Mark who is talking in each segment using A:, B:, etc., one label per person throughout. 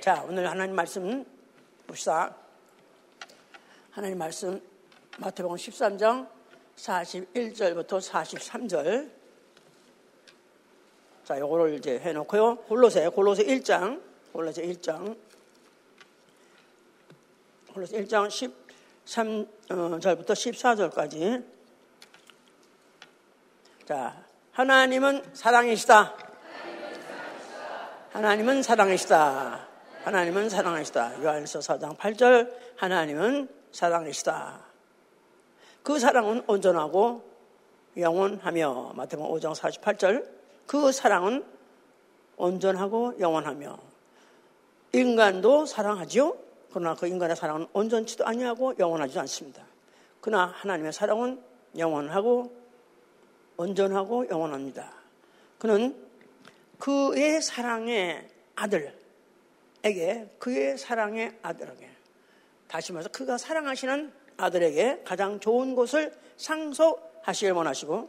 A: 자, 오늘 하나님 말씀 봅시다. 하나님 말씀 마태복음 13장 41절부터 43절. 자, 요거를 이제 해 놓고요. 골로새, 골로새 1장, 골로새 1장, 골로새 1장 13절부터 14절까지. 자, 하나님은 사랑이시다. 하나님은 사랑이시다. 하나님은 사랑 하시다. 요한일서 4장 8절 하나님은 사랑이시다. 그 사랑은 온전하고 영원하며 마태복음 5장 48절 그 사랑은 온전하고 영원하며 인간도 사랑하지요. 그러나 그 인간의 사랑은 온전치도 아니하고 영원하지도 않습니다. 그러나 하나님의 사랑은 영원하고 온전하고 영원합니다. 그는 그의 사랑의 아들 에게 그의 사랑의 아들에게. 다시 말해서 그가 사랑하시는 아들에게 가장 좋은 곳을 상속하시길 원하시고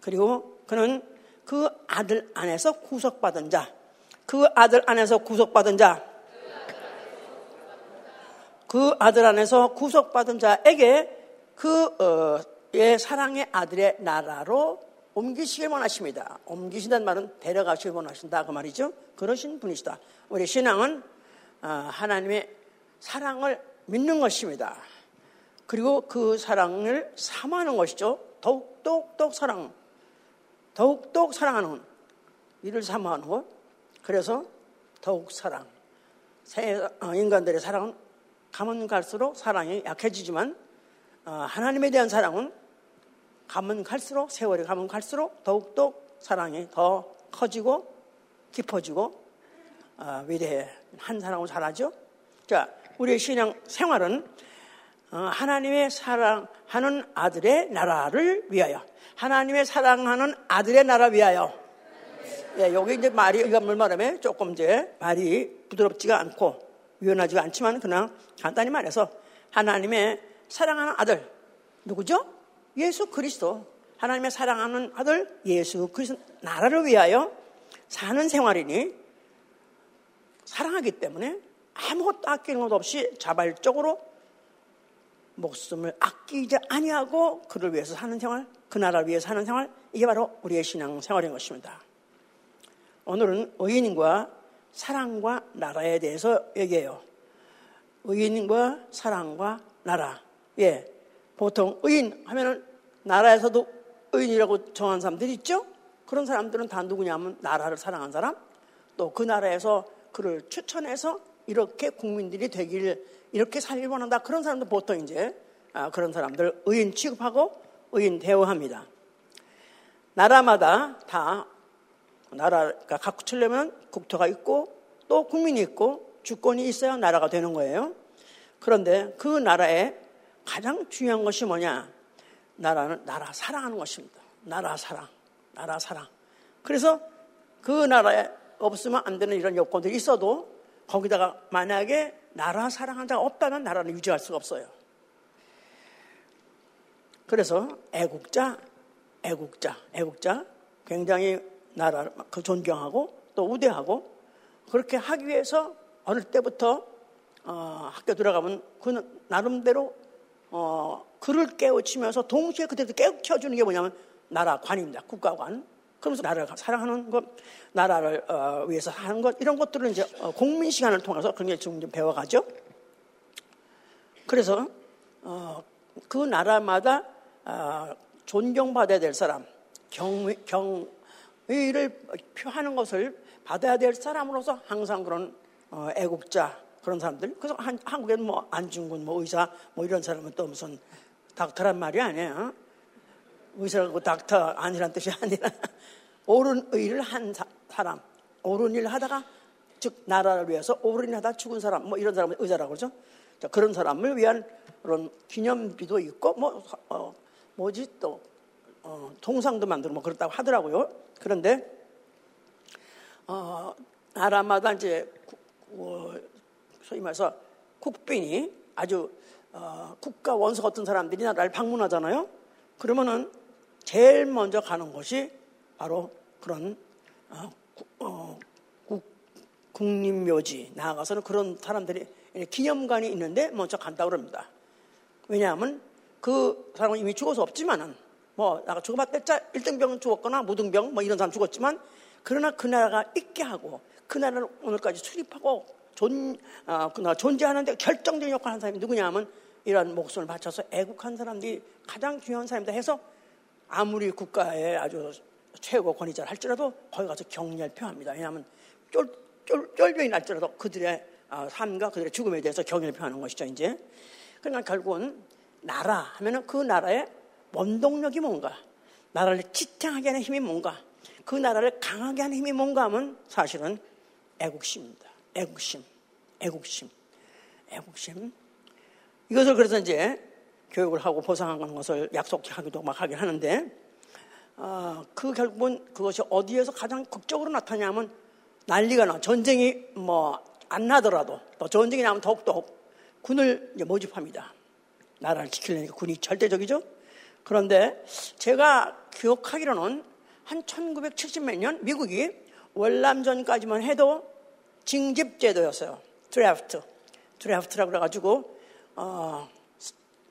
A: 그리고 그는 그 아들 안에서 구속받은 자, 그 아들 안에서 구속받은 자, 그 아들 안에서 구속받은 자에게 그의 사랑의 아들의 나라로 옮기시길 원하십니다. 옮기신다는 말은 데려가시길 원하신다 그 말이죠. 그러신 분이시다. 우리 신앙은 어, 하나님의 사랑을 믿는 것입니다. 그리고 그 사랑을 사모하는 것이죠. 더욱 똑똑 사랑, 더욱 똑 사랑하는 이를 사모하는 것. 그래서 더욱 사랑. 어, 인간들의 사랑은 가면 갈수록 사랑이 약해지지만 어, 하나님에 대한 사랑은 가면 갈수록 세월이 가면 갈수록 더욱더 사랑이 더 커지고 깊어지고 어, 위대한 사랑을 잘하죠. 자, 우리의 신앙 생활은 어, 하나님의 사랑하는 아들의 나라를 위하여 하나님의 사랑하는 아들의 나라 위하여 예, 여기 이제 말이 이거 뭘 말하면 조금 이제 말이 부드럽지가 않고 유연하지가 않지만 그냥 간단히 말해서 하나님의 사랑하는 아들 누구죠? 예수 그리스도 하나님의 사랑하는 아들 예수 그리스도 나라를 위하여 사는 생활이니 사랑하기 때문에 아무것도 아끼는 것 없이 자발적으로 목숨을 아끼지 아니하고 그를 위해서 사는 생활, 그 나라를 위해서 사는 생활, 이게 바로 우리의 신앙 생활인 것입니다. 오늘은 의인과 사랑과 나라에 대해서 얘기해요. 의인과 사랑과 나라. 예. 보통 의인 하면은 나라에서도 의인이라고 정한 사람들이 있죠? 그런 사람들은 다 누구냐면 나라를 사랑한 사람, 또 그 나라에서 그를 추천해서 이렇게 국민들이 되길, 이렇게 살길 원한다. 그런 사람들 보통 이제 아, 그런 사람들 의인 취급하고 의인 대우합니다. 나라마다 다 나라가 갖추려면 국토가 있고 또 국민이 있고 주권이 있어야 나라가 되는 거예요. 그런데 그 나라에 가장 중요한 것이 뭐냐? 나라는 나라 사랑하는 것입니다. 나라 사랑, 나라 사랑. 그래서 그 나라에 없으면 안 되는 이런 요건들이 있어도 거기다가 만약에 나라 사랑하는 자가 없다면 나라는 유지할 수가 없어요. 그래서 애국자, 애국자, 애국자 굉장히 나라를 그 존경하고 또 우대하고 그렇게 하기 위해서 어릴 때부터 어, 학교 들어가면 그 나름대로 어, 그를 깨우치면서 동시에 그때도 깨우쳐주는 게 뭐냐면 나라 관입니다. 국가관. 그러면서 나라를 사랑하는 것, 나라를 어, 위해서 하는 것 이런 것들을 이제 어, 국민 시간을 통해서 그런 게 지금 좀 배워가죠. 그래서 어, 그 나라마다 어, 존경받아야 될 사람, 경, 경의를 표하는 것을 받아야 될 사람으로서 항상 그런 어, 애국자 그런 사람들. 그래서 한, 한국에는 뭐 안중근, 뭐 의사, 뭐 이런 사람은 또 무슨 닥터란 말이 아니에요. 의사라고 닥터 아니란 뜻이 아니라 옳은 의를 한 사, 람 옳은 일을 하다가 즉 나라를 위해서 옳은 일을 하다 죽은 사람, 뭐 이런 사람을 의사라고 그러죠. 자, 그런 사람을 위한 그런 기념비도 있고 뭐 어, 뭐지 또 어, 동상도 만들고 뭐 그렇다고 하더라고요. 그런데 어, 나라마다 이제 어, 소위 말해서 국빈이 아주 어, 국가 원수 같은 사람들이 나라를 방문하잖아요. 그러면은 제일 먼저 가는 곳이 바로 그런 어, 국, 어, 국, 국립묘지 나아가서는 그런 사람들이 기념관이 있는데 먼저 간다 그럽니다. 왜냐하면 그 사람은 이미 죽어서 없지만은 뭐 나가 죽어봤자 1등병 죽었거나 무등병 뭐 이런 사람 죽었지만 그러나 그 나라가 있게 하고 그 나라를 오늘까지 수립하고 존, 나라 존재하는데 결정적인 역할을 한 사람이 누구냐 하면 이런 목숨을 바쳐서 애국한 사람들이 가장 중요한 사람이다 해서 아무리 국가의 아주 최고 권위자를 할지라도 거기 가서 격려를 표합니다. 왜냐하면 쫄, 쫄, 쫄병이 날지라도 그들의 아, 삶과 그들의 죽음에 대해서 격려를 표하는 것이죠, 이제. 그러니까 결국은 나라 하면은 그 나라의 원동력이 뭔가, 나라를 지탱하게 하는 힘이 뭔가, 그 나라를 강하게 하는 힘이 뭔가 하면 사실은 애국심입니다. 애국심, 애국심, 애국심. 이것을 그래서 이제 교육을 하고 보상하는 것을 약속하기도 막 하긴 하는데, 어, 그 결국은 그것이 어디에서 가장 극적으로 나타나냐면 난리가 나. 전쟁이 뭐 안 나더라도 또 전쟁이 나면 더욱더 군을 모집합니다. 나라를 지키려니까 군이 절대적이죠. 그런데 제가 기억하기로는 한 1970몇 년 미국이 월남전까지만 해도 징집제도였어요. 드래프트. 드래프트라고 그래가지고, 어,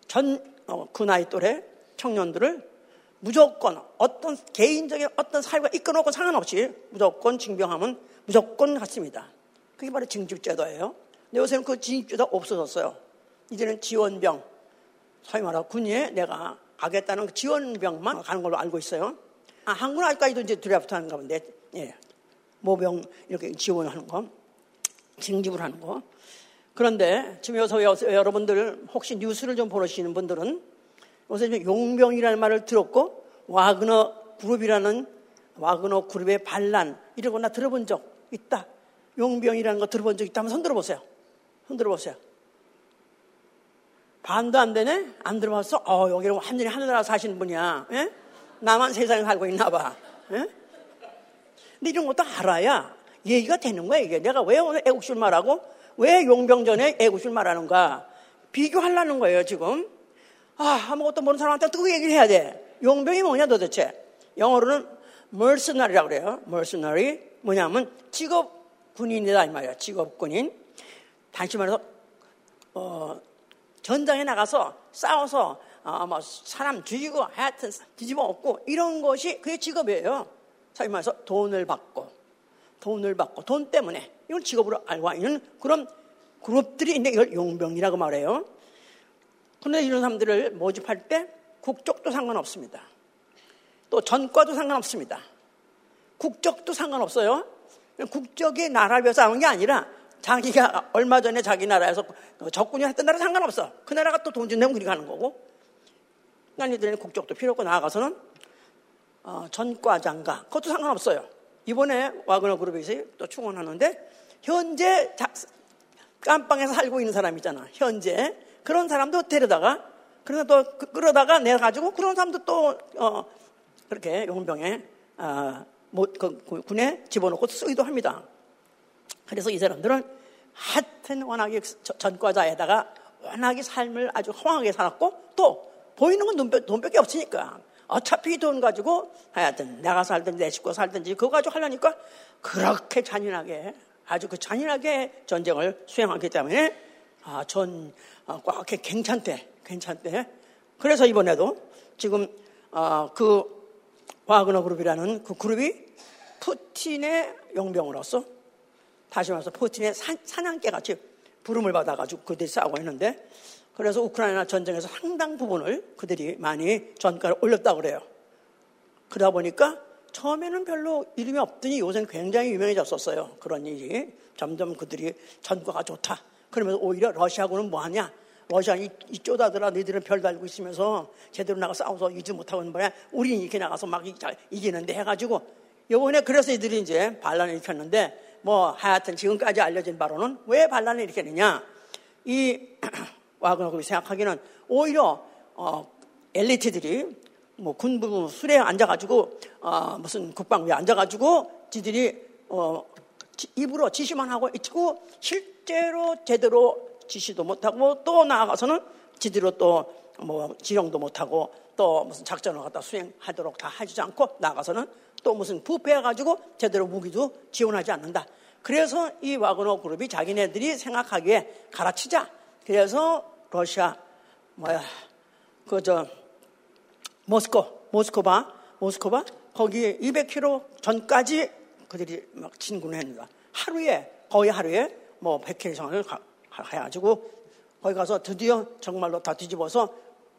A: 전, 어, 그 나이 또래 청년들을 무조건 어떤 개인적인 어떤 사유가 이끌어놓고 상관없이 무조건 징병하면 무조건 갔습니다. 그게 바로 징집제도예요. 근데 요새는 그 징집제도 없어졌어요. 이제는 지원병, 소위 말하고 군에 내가 가겠다는 그 지원병만 가는 걸로 알고 있어요. 아, 한국은 아직까지도 이제 드래프트 하는가 본데, 예. 모병 이렇게 지원하는 거, 징집을 하는 거. 그런데 지금 여기서 여러분들 혹시 뉴스를 좀 보시는 분들은 요새 용병이라는 말을 들었고 와그너 그룹이라는 와그너 그룹의 반란 이러거나 들어본 적 있다. 용병이라는 거 들어본 적 있다면 손 들어보세요. 손 들어보세요. 반도 안 되네? 안 들어봤어? 어, 여기는 완전히 하늘나라 사시는 분이야. 예? 나만 세상에 살고 있나 봐. 예? 근데 이런 것도 알아야 얘기가 되는 거야, 이게. 내가 왜 오늘 애국술 말하고 왜 용병전에 애국술 말하는가? 비교하려는 거예요, 지금. 아, 아무것도 모르는 사람한테 또그 얘기를 해야 돼. 용병이 뭐냐 도대체? 영어로는 mercenary라고 그래요. mercenary. 뭐냐면 직업 군인이다 이 말이야. 직업 군인. 다시 말해서 어, 전장에 나가서 싸워서 어, 뭐 사람 죽이고 하여튼 뒤집어 엎고 이런 것이 그게 직업이에요. 소위 말해서 돈을 받고 돈을 받고 돈 때문에 이걸 직업으로 알고 있는 그런 그룹들이 있는데 이걸 용병이라고 말해요. 그런데 이런 사람들을 모집할 때 국적도 상관없습니다. 또 전과도 상관없습니다. 국적도 상관없어요. 국적이 나라를 위해서 하는 게 아니라 자기가 얼마 전에 자기 나라에서 적군이 했던 나라 상관없어. 그 나라가 또 돈 준다면 그리 가는 거고. 난이들은 국적도 필요 없고 나아가서는 어, 전과장가 그것도 상관없어요. 이번에 와그너 그룹에서 또 충원하는데 현재 자, 깜빵에서 살고 있는 사람 있잖아. 현재 그런 사람도 데려다가 그러나 또 그, 끌어다가 내 가지고 그런 사람도 또 어, 그렇게 용병에 어, 군에 집어넣고 쓰기도 합니다. 그래서 이 사람들은 하여튼 워낙에 전과자에다가 워낙에 삶을 아주 허황하게 살았고 또 보이는 건 돈밖, 돈밖에 없으니까 어차피 돈 가지고 하여튼 내가 살든지 내 식구 살든지 그거 가지고 하려니까 그렇게 잔인하게 아주 그 잔인하게 전쟁을 수행하기 때문에 아, 전 어, 꽉 괜찮대 괜찮대. 그래서 이번에도 지금 어, 그 와그너 그룹이라는 그 그룹이 푸틴의 용병으로서 다시 말해서 푸틴의 사, 사냥개 같이 부름을 받아가지고 그들이 싸우고 있는데 그래서 우크라이나 전쟁에서 상당 부분을 그들이 많이 전가를 올렸다고 그래요. 그러다 보니까 처음에는 별로 이름이 없더니 요새는 굉장히 유명해졌었어요. 그런 일이. 점점 그들이 전과가 좋다. 그러면서 오히려 러시아군은 뭐하냐? 러시아 이, 이 쪼다더라 너희들은 별 달고 있으면서 제대로 나가 싸워서 이기지 못하고 있는 거야. 우리는 이렇게 나가서 막 이기는데 해가지고 요번에 그래서 이들이 이제 반란을 일으켰는데 뭐 하여튼 지금까지 알려진 바로는 왜 반란을 일으켰느냐. 이 와그너그룹이 생각하기는 오히려 어, 엘리트들이 뭐 군부 수레에 앉아가지고 어, 무슨 국방부에 앉아가지고 지들이 어, 입으로 지시만 하고 있고 실제로 제대로 지시도 못하고 또 나아가서는 지대로 또 뭐 지령도 못하고 또 무슨 작전을 갖다 수행하도록 다 하지 않고 나가서는 또 무슨 부패해가지고 제대로 무기도 지원하지 않는다. 그래서 이 와그너 그룹이 자기네들이 생각하기에 가르치자. 그래서 러시아 뭐야 그저 모스코 모스코바 모스코바 거기 200km 전까지 그들이 막 진군했는다. 하루에 거의 하루에 뭐 100km 이상을 해가지고 거기 가서 드디어 정말로 다 뒤집어서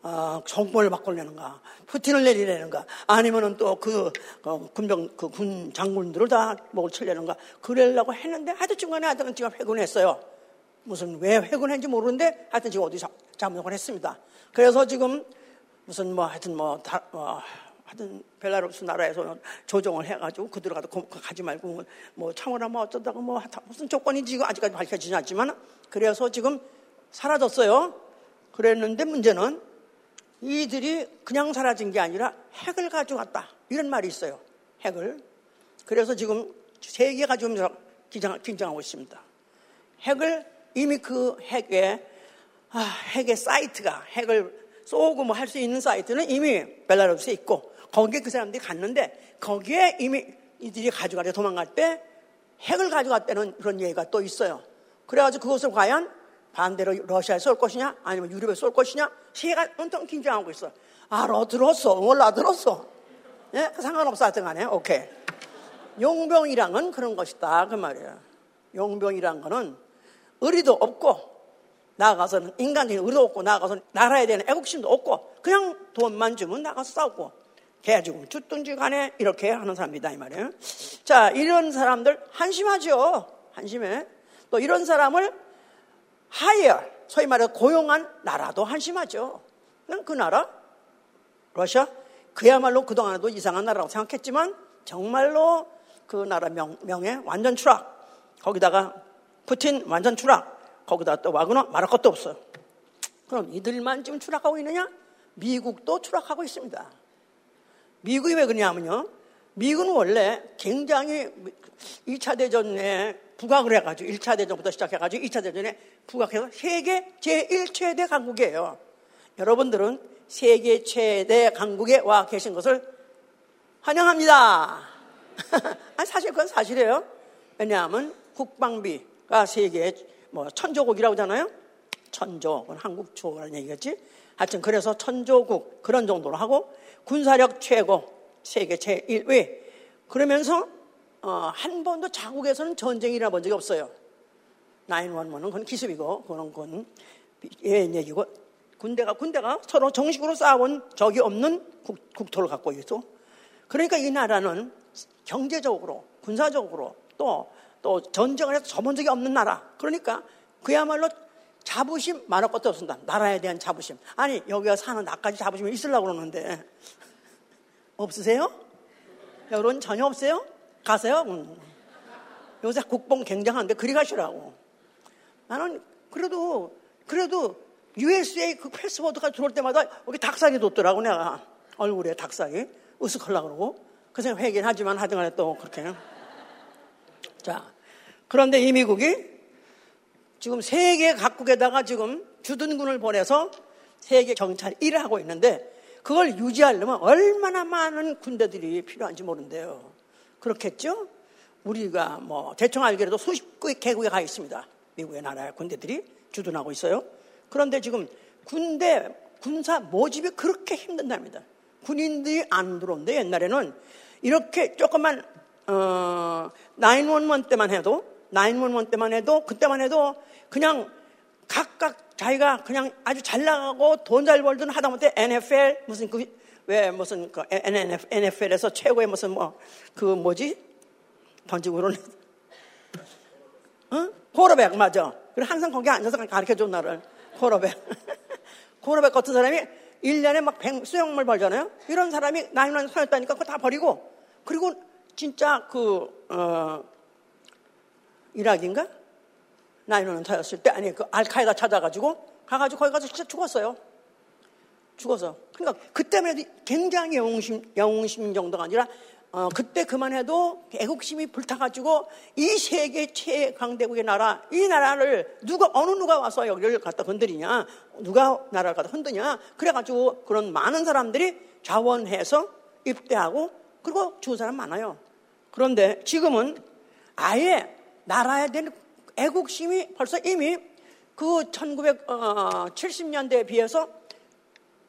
A: 어, 정권을 바꾸려는가, 푸틴을 내리려는가, 아니면은 또그 어, 군병 그 군 장군들을 다 목을 치려는가, 그러려고 했는데 하여튼 중간에 하여튼 지금 회군했어요. 무슨 왜 회군했는지 모르는데 하여튼 지금 어디 잘못을 했습니다. 그래서 지금 무슨 뭐 하여튼 뭐, 다, 뭐 하여튼 벨라루스 나라에서 조정을 해가지고 그들어 가도 가지 말고 뭐 참으라 뭐 어쩌다가 뭐 무슨 조건인지 아직까지 밝혀지지 않지만 그래서 지금 사라졌어요. 그랬는데 문제는 이들이 그냥 사라진 게 아니라 핵을 가져갔다. 이런 말이 있어요. 핵을. 그래서 지금 세계가 긴장, 긴장하고 있습니다. 핵을 이미 그 핵에, 아, 핵의 사이트가 핵을 쏘고 뭐 할 수 있는 사이트는 이미 벨라루스에 있고 거기에 그 사람들이 갔는데 거기에 이미 이들이 가져가려 도망갈 때 핵을 가져갔다는 그런 얘기가 또 있어요. 그래가지고 그것을 과연 반대로 러시아에 쏠 것이냐 아니면 유럽에 쏠 것이냐 세계가 엄청 긴장하고 있어. 알아 들었어. 몰라 들었어. 예? 상관없어 하여튼 간에 오케이. 용병이랑은 그런 것이다 그 말이에요. 용병이란 거는 의리도 없고 나가서는 인간적인 의리도 없고 나가서 나라에 대한 애국심도 없고 그냥 돈만 주면 나가서 싸우고 개 죽으면 죽든지 간에 이렇게 하는 사람이다 이 말이에요. 자 이런 사람들 한심하죠. 한심해. 또 이런 사람을 하이어 소위 말해 고용한 나라도 한심하죠. 그 나라 러시아 그야말로 그동안에도 이상한 나라라고 생각했지만 정말로 그 나라 명, 명예 완전 추락 거기다가 푸틴 완전 추락 거기다 또 와그너 말할 것도 없어요. 그럼 이들만 지금 추락하고 있느냐? 미국도 추락하고 있습니다. 미국이 왜 그러냐면요. 미국은 원래 굉장히 2차 대전에 부각을 해가지고 1차 대전부터 시작해가지고 2차 대전에 부각해서 세계 제1최대 강국이에요. 여러분들은 세계 최대 강국에 와 계신 것을 환영합니다. 사실 그건 사실이에요. 왜냐하면 국방비 가 세계 뭐 천조국이라고 하잖아요. 천조, 한국 조라는 얘기겠지. 하여튼 그래서 천조국 그런 정도로 하고 군사력 최고 세계 제1위 그러면서 어, 한 번도 자국에서는 전쟁이 일어본 적이 없어요. 911은 그건 기습이고 그런 건 예언 얘기고 군대가 군대가 서로 정식으로 싸운 적이 없는 국, 국토를 갖고 있어. 그러니까 이 나라는 경제적으로 군사적으로 또 또 전쟁을 해서 접은 적이 없는 나라. 그러니까 그야말로 자부심 말할 것도 없습니다. 나라에 대한 자부심. 아니 여기가 사는 나까지 자부심이 있으려고 그러는데 없으세요? 여러분 전혀 없어요? 가세요? 음. 요새 국뽕 굉장한데 그리 가시라고. 나는 그래도 그래도 USA 그 패스포드가 들어올 때마다 여기 닭살이 돋더라고 내가 얼굴에 닭살이 으쓱하려고 그러고 그래서 회긴 하지만 하여튼간에 또 그렇게 자 그런데 이 미국이 지금 세계 각국에다가 지금 주둔군을 보내서 세계 경찰 일을 하고 있는데 그걸 유지하려면 얼마나 많은 군대들이 필요한지 모른대요. 그렇겠죠? 우리가 뭐 대충 알기로도 수십 개국에 가 있습니다. 미국의 나라의 군대들이 주둔하고 있어요. 그런데 지금 군대 군사 모집이 그렇게 힘든답니다. 군인들이 안 들어온데 옛날에는 이렇게 조금만 어, 911 때만 해도 911 때만 해도 그때만 해도 그냥 각각 자기가 그냥 아주 잘 나가고 돈 잘 벌든 하다못해 NFL 무슨 그 왜 무슨 그 NFL에서 최고의 무슨 뭐 그 뭐지 그러는 어? 코러백 맞아. 그리고 항상 거기 앉아서 가르쳐 준 나를 코러백. 코러백 같은 사람이 1년에 막 100, 수영물 벌잖아요. 이런 사람이 나이만 서였다니까 그거 다 버리고 그리고 진짜 그 어, 이락인가? 나이는 터였을 때 아니 그 알카에다 찾아가지고 가가지고 거기 가서 진짜 죽었어요. 죽어서. 그러니까 그때만 해도 굉장히 영웅심, 영웅심 정도가 아니라 어, 그때 그만해도 애국심이 불타가지고 이 세계 최강대국의 나라, 이 나라를 누가, 어느 누가 와서 여기를 갖다 건드리냐, 누가 나라를 갖다 흔드냐, 그래가지고 그런 많은 사람들이 자원해서 입대하고 그리고 죽은 사람 많아요. 그런데 지금은 아예 나라에 대한 애국심이 벌써 이미 그 1970년대에 비해서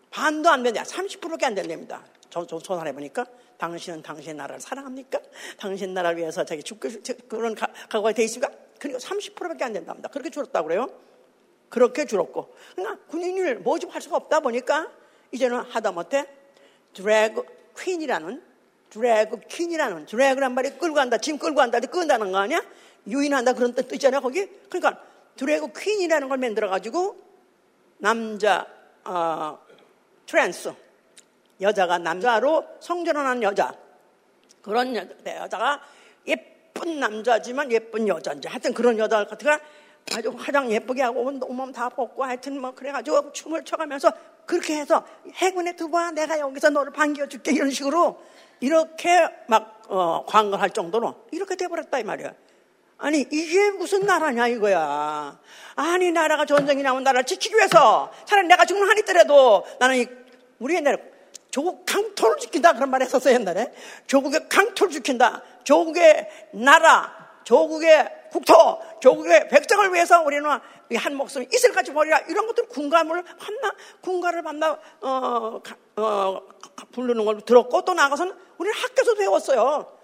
A: 반도 안 된다. 30%밖에 안 된답니다. 저, 저, 조사해 보니까 당신은 당신의 나라를 사랑합니까? 당신 나라를 위해서 자기 죽고 그런 각오가 돼 있습니까? 그리고 30%밖에 안 된답니다. 그렇게 줄었다고 그래요. 그렇게 줄었고. 그러니까 군인을 모집할 수가 없다 보니까 이제는 하다못해 drag queen이라는 drag queen이라는 drag란 말이 끌고 간다. 짐 끌고 간다. 끈다는 거 아니야? 유인한다 그런 뜻 있잖아요. 거기. 그러니까 drag queen이라는 걸 만들어 가지고 남자 어, trans 여자가 남자로 성전환하는 여자 그런 여, 여자가 예쁜 남자지만 예쁜 여자인지 하여튼 그런 여자 같은 거 아주 화장 예쁘게 하고 온몸 다 벗고 하여튼 뭐 그래가지고 춤을 춰가면서 그렇게 해서 해군에 들어와 내가 여기서 너를 반겨 줄게 이런 식으로 이렇게 막 어, 광고를 할 정도로 이렇게 돼버렸다 이 말이야. 아니 이게 무슨 나라냐 이거야. 아니 나라가 전쟁이 나면 나라를 지키기 위해서 차라리 내가 죽는 한이 있더라도 나는 이, 우리 옛날에 조국 강토를 지킨다 그런 말 했었어요 옛날에. 조국의 강토를 지킨다. 조국의 나라, 조국의 국토, 조국의 백성을 위해서 우리는 한 목숨 이슬까지 버리라 이런 것들 군감을 받나 군가를 받나 어, 어, 부르는 걸 들었고 또 나가서는 우리는 학교에서 배웠어요.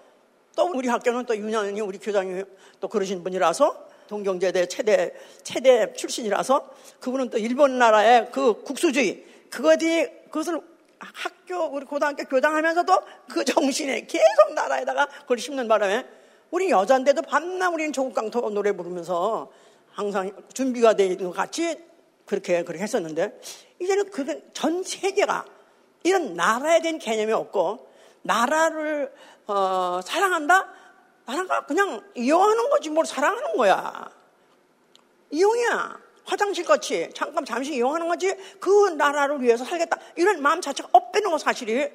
A: 또 우리 학교는 또 윤현이 우리 교장이 또 그러신 분이라서 동경제대 최대 최대 출신이라서 그분은 또 일본 나라의 그 국수주의 그것이 그것을 학교 우리 고등학교 교장하면서도 그 정신에 계속 나라에다가 그걸 심는 바람에 우리 여자인데도 밤낮 우리는 조국강토 노래 부르면서 항상 준비가 돼 있는 것 같이 그렇게 그렇게 했었는데 이제는 그게 전 세계가 이런 나라에 대한 개념이 없고 나라를 어, 사랑한다? 나라가 그냥 이용하는 거지 뭘 사랑하는 거야. 이용이야. 화장실 같이 잠깐 잠시 이용하는 거지 그 나라를 위해서 살겠다. 이런 마음 자체가 없대는 거 사실이.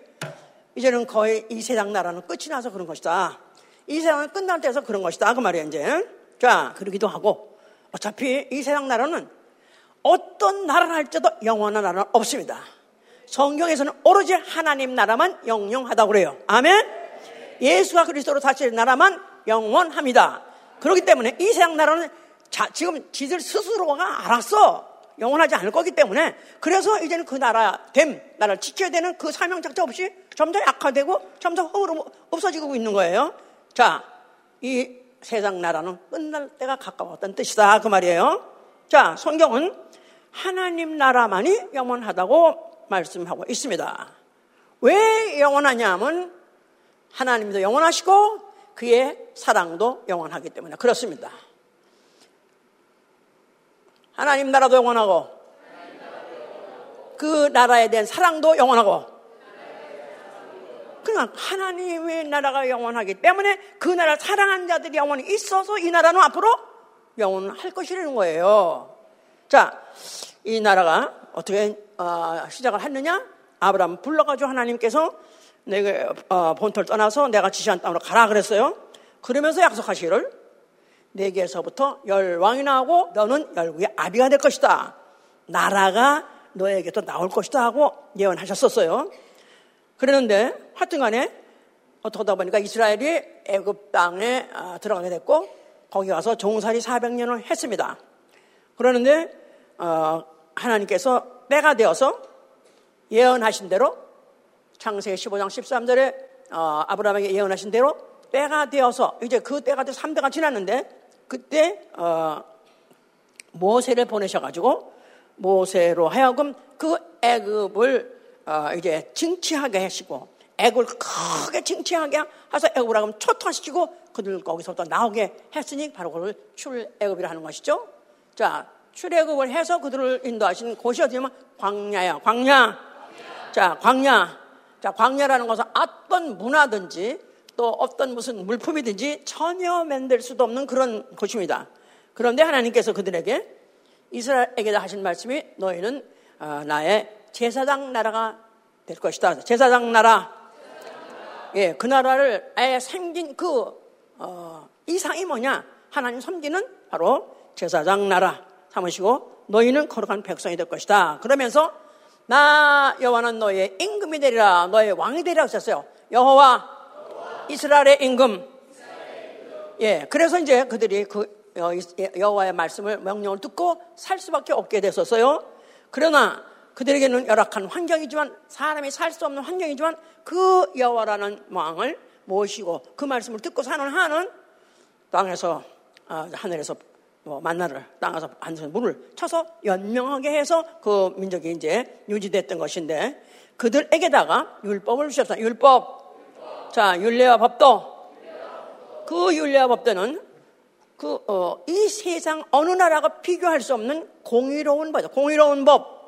A: 이제는 거의 이 세상 나라는 끝이 나서 그런 것이다. 이 세상은 끝날 때서 그런 것이다. 그 말이야, 이제. 자, 그러기도 하고. 어차피 이 세상 나라는 어떤 나라를 할지도 영원한 나라는 없습니다. 성경에서는 오로지 하나님 나라만 영영하다고 그래요. 아멘? 예수가 그리스도로 다스릴 나라만 영원합니다. 그렇기 때문에 이 세상 나라는 자, 지금 지들 스스로가 알았어. 영원하지 않을 거기 때문에 그래서 이제는 그 나라 됨, 나라를 지켜야 되는 그 사명 작자 없이 점점 약화되고 점점 허으로 없어지고 있는 거예요. 자, 이 세상 나라는 끝날 때가 가까웠다는 뜻이다. 그 말이에요. 자, 성경은 하나님 나라만이 영원하다고 말씀하고 있습니다. 왜 영원하냐면 하나님도 영원하시고 그의 사랑도 영원하기 때문에 그렇습니다. 하나님 나라도 영원하고 그 나라에 대한 사랑도 영원하고 그러니까 하나님의 나라가 영원하기 때문에 그 나라 사랑한 자들이 영원히 있어서 이 나라는 앞으로 영원할 것이라는 거예요. 자, 이 나라가 어떻게 어, 시작을 했느냐? 아브라함 불러가지고 하나님께서 내가 어, 본토를 떠나서 내가 지시한 땅으로 가라 그랬어요. 그러면서 약속하시기를 내게서부터 열 왕이 나오고 너는 열국의 아비가 될 것이다. 나라가 너에게도 나올 것이다 하고 예언하셨었어요. 그랬는데 하여튼간에 어떻게 하다 보니까 이스라엘이 애굽 땅에 아, 들어가게 됐고 거기 가서 종살이 400년을 했습니다. 그러는데 어, 하나님께서 때가 되어서 예언하신 대로 창세기 15장 13절에 어, 아브라함에게 예언하신 대로 때가 되어서 이제 그 때가 돼서 3대가 지났는데 그때 어, 모세를 보내셔가지고 모세로 하여금 그 애굽을 어, 이제 징치하게 하시고 애굽을 크게 징치하게 해서 애굽을 하면 초토화시키고 그들 거기서부터 나오게 했으니 바로 그걸 출애굽이라 하는 것이죠. 자, 출애굽을 해서 그들을 인도하신 곳이 어디냐면 광야야. 광야. 자, 광야. 자, 광야라는 것은 어떤 문화든지 또 어떤 무슨 물품이든지 전혀 만들 수도 없는 그런 곳입니다. 그런데 하나님께서 그들에게 이스라엘에게 하신 말씀이 너희는 어, 나의 제사장 나라가 될 것이다. 제사장 나라. 예, 그 나라를 아예 생긴 그 어, 이상이 뭐냐? 하나님 섬기는 바로 제사장 나라. 삼으시고 너희는 거룩한 백성이 될 것이다. 그러면서 나 여호와는 너의 임금이 되리라 너의 왕이 되리라 하셨어요. 여호와 이스라엘의 임금 예, 그래서 이제 그들이 그 여호와의 말씀을 명령을 듣고 살 수밖에 없게 됐었어요. 그러나 그들에게는 열악한 환경이지만 사람이 살 수 없는 환경이지만 그 여호와라는 왕을 모시고 그 말씀을 듣고 사는 한은 땅에서 아, 하늘에서 뭐 만나를 땅에서 한손 물을 쳐서 연명하게 해서 그 민족이 이제 유지됐던 것인데 그들에게다가 율법을 주셨다. 율법. 자, 율례와 법도. 그 율례와 법도는 그, 어, 이 세상 어느 나라가 비교할 수 없는 공의로운 법, 공의로운 법.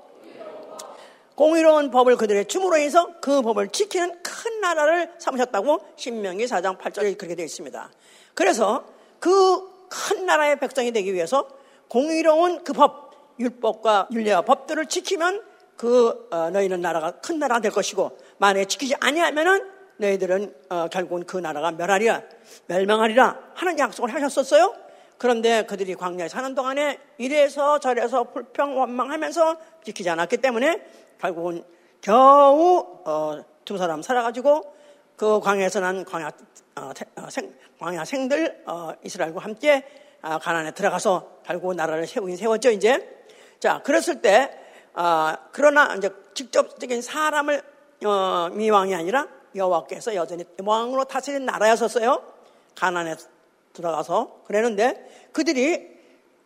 A: 공의로운 법을 그들의 줌으로 해서 그 법을 지키는 큰 나라를 삼으셨다고 신명기 4장 8절에 그렇게 되어 있습니다. 그래서 그 큰 나라의 백성이 되기 위해서 공의로운 그 법, 율법과 율례와 법들을 지키면 그 어, 너희는 나라가 큰 나라가 될 것이고 만약에 지키지 아니하면은 너희들은 어, 결국은 그 나라가 멸하리라 멸망하리라 하는 약속을 하셨었어요. 그런데 그들이 광야에 사는 동안에 이래서 저래서 불평 원망하면서 지키지 않았기 때문에 결국은 겨우 어, 두 사람 살아가지고 그 광야에서 난 광야 어, 어, 생, 광야 생들 어, 이스라엘과 함께 아, 가난에 들어가서 결국 나라를 세우긴 세웠죠 이제. 자 그랬을 때 아, 그러나 이제 직접적인 사람을 어, 미왕이 아니라 여호와께서 여전히 왕으로 다스린 나라였었어요. 가난에 들어가서 그랬는데 그들이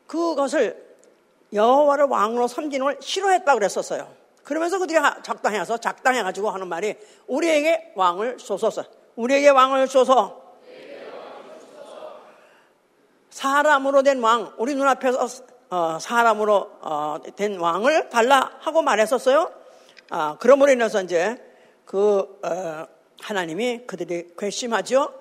A: 그것을 여호와를 왕으로 섬기는 걸 싫어했다 그랬었어요. 그러면서 그들이 작당해서 작당해가지고 하는 말이 우리에게 왕을 쏘소서. 우리에게 왕을 쏘소. 사람으로 된 왕, 우리 눈앞에서 어, 사람으로 어, 된 왕을 달라 하고 말했었어요. 아, 그러므로 인해서 이제 그 어, 하나님이 그들이 괘씸하죠.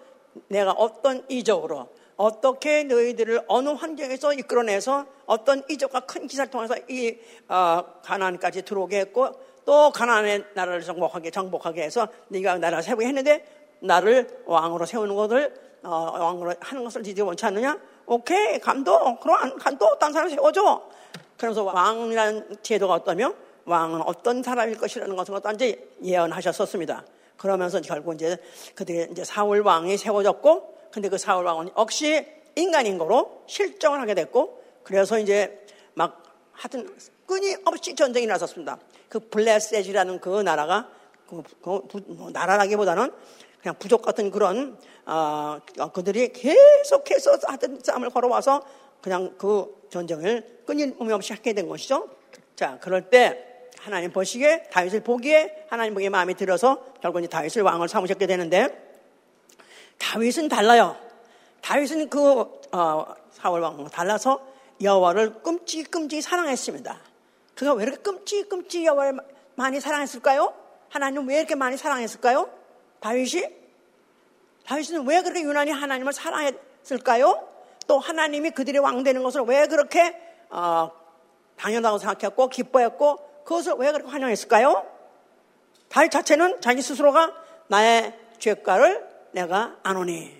A: 내가 어떤 이적으로 어떻게 너희들을 어느 환경에서 이끌어내서 어떤 이적과 큰 기사를 통해서 이 어, 가나안까지 들어오게 했고 또 가나안의 나라를 정복하게 정복하게 해서 네가 나라를 세우게 했는데 나를 왕으로 세우는 것을 어, 왕으로 하는 것을 니들 원치 않느냐? 오케이, 감독. 그럼 감독, 딴 사람 세워줘. 그러면서 왕이라는 제도가 어떠며 왕은 어떤 사람일 것이라는 것을 어떤지 예언하셨었습니다. 그러면서 결국 이제 그들이 이제 사울 왕이 세워졌고, 근데 그 사울 왕은 역시 인간인 거로 실정을 하게 됐고, 그래서 이제 막 하여튼 끊임없이 전쟁이 났었습니다. 그 블레셋이라는 그 나라가 그, 그, 뭐 나라라기보다는 그냥 부족 같은 그런 어, 그들이 계속해서 하던 싸움을 걸어와서 그냥 그 전쟁을 끊임없이 하게 된 것이죠. 자, 그럴 때 하나님 보시기에 다윗을 보기에 하나님 보기에 마음이 들어서 결국 이제 다윗을 왕을 삼으셨게 되는데 다윗은 달라요. 다윗은 그 어, 사울 왕과 달라서 여호와를 끔찍끔찍 사랑했습니다. 그가 왜 이렇게 끔찍끔찍 여호와를 많이 사랑했을까요? 하나님 왜 이렇게 많이 사랑했을까요? 다윗이 다윗은 왜 그렇게 유난히 하나님을 사랑했을까요? 또 하나님이 그들의 왕 되는 것을 왜 그렇게 어, 당연하다고 생각했고 기뻐했고 그것을 왜 그렇게 환영했을까요? 다윗 자체는 자기 스스로가 나의 죄가를 내가 아노니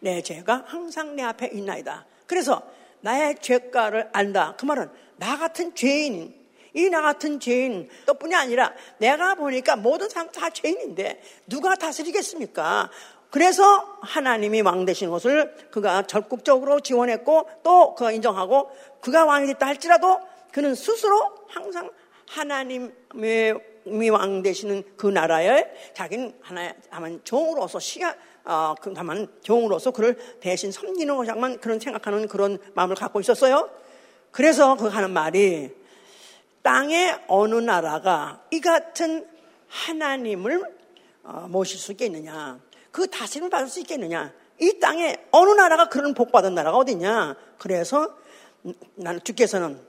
A: 내 죄가 항상 내 앞에 있나이다. 그래서 나의 죄가를 안다. 그 말은 나 같은 죄인 이 나 같은 죄인 또뿐이 아니라 내가 보니까 모든 사람 다 죄인인데 누가 다스리겠습니까? 그래서 하나님이 왕 되신 것을 그가 적극적으로 지원했고 또 그가 인정하고 그가 왕이 됐다 할지라도 그는 스스로 항상 하나님의 왕 되시는 그 나라에 자기는 하나의 종으로서 시야 어, 그 다만 종으로서 그를 대신 섬기는 것만 그런 생각하는 그런 마음을 갖고 있었어요. 그래서 그 하는 말이 땅의 어느 나라가 이 같은 하나님을 어, 모실 수 있겠느냐. 그 다스림을 받을 수 있겠느냐? 이 땅에 어느 나라가 그런 복 받은 나라가 어디냐? 그래서 나는 주께서는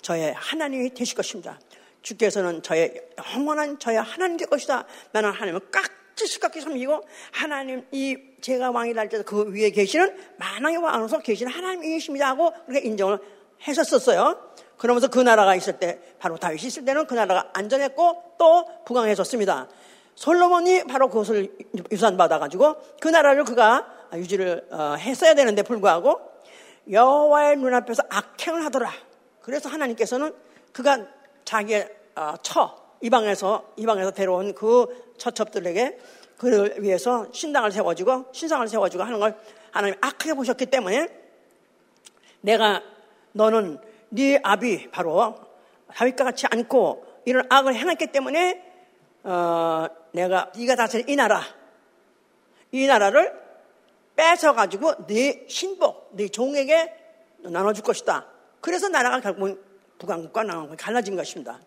A: 저의 하나님이 되실 것입니다. 주께서는 저의 영원한 저의 하나님 될 것이다. 나는 하나님을 깍 지시깝게 섬기고 하나님 이 제가 왕이 날때그 위에 계시는 만왕의 왕으로서 계시는 하나님이십니다 하고 그렇게 인정을 했었었어요. 그러면서 그 나라가 있을 때 바로 다윗이 있을 때는 그 나라가 안전했고 또 부강해졌습니다. 솔로몬이 바로 그것을 유산받아가지고 그 나라를 그가 유지를 어, 했어야 되는데 불구하고 여호와의 눈앞에서 악행을 하더라. 그래서 하나님께서는 그가 자기의 어, 처 이방에서 이방에서 데려온 그 처첩들에게 그를 위해서 신당을 세워주고 신상을 세워주고 하는 걸 하나님 악하게 보셨기 때문에 내가 너는 네 아비 바로 다윗과 같이 않고 이런 악을 행했기 때문에 어, 내가 네가 다스린 이 나라 이 나라를 뺏어 가지고 네 신복, 네 종에게 나눠줄 것이다. 그래서 나라가 결국 북왕국과 남왕국이 갈라진 것입니다.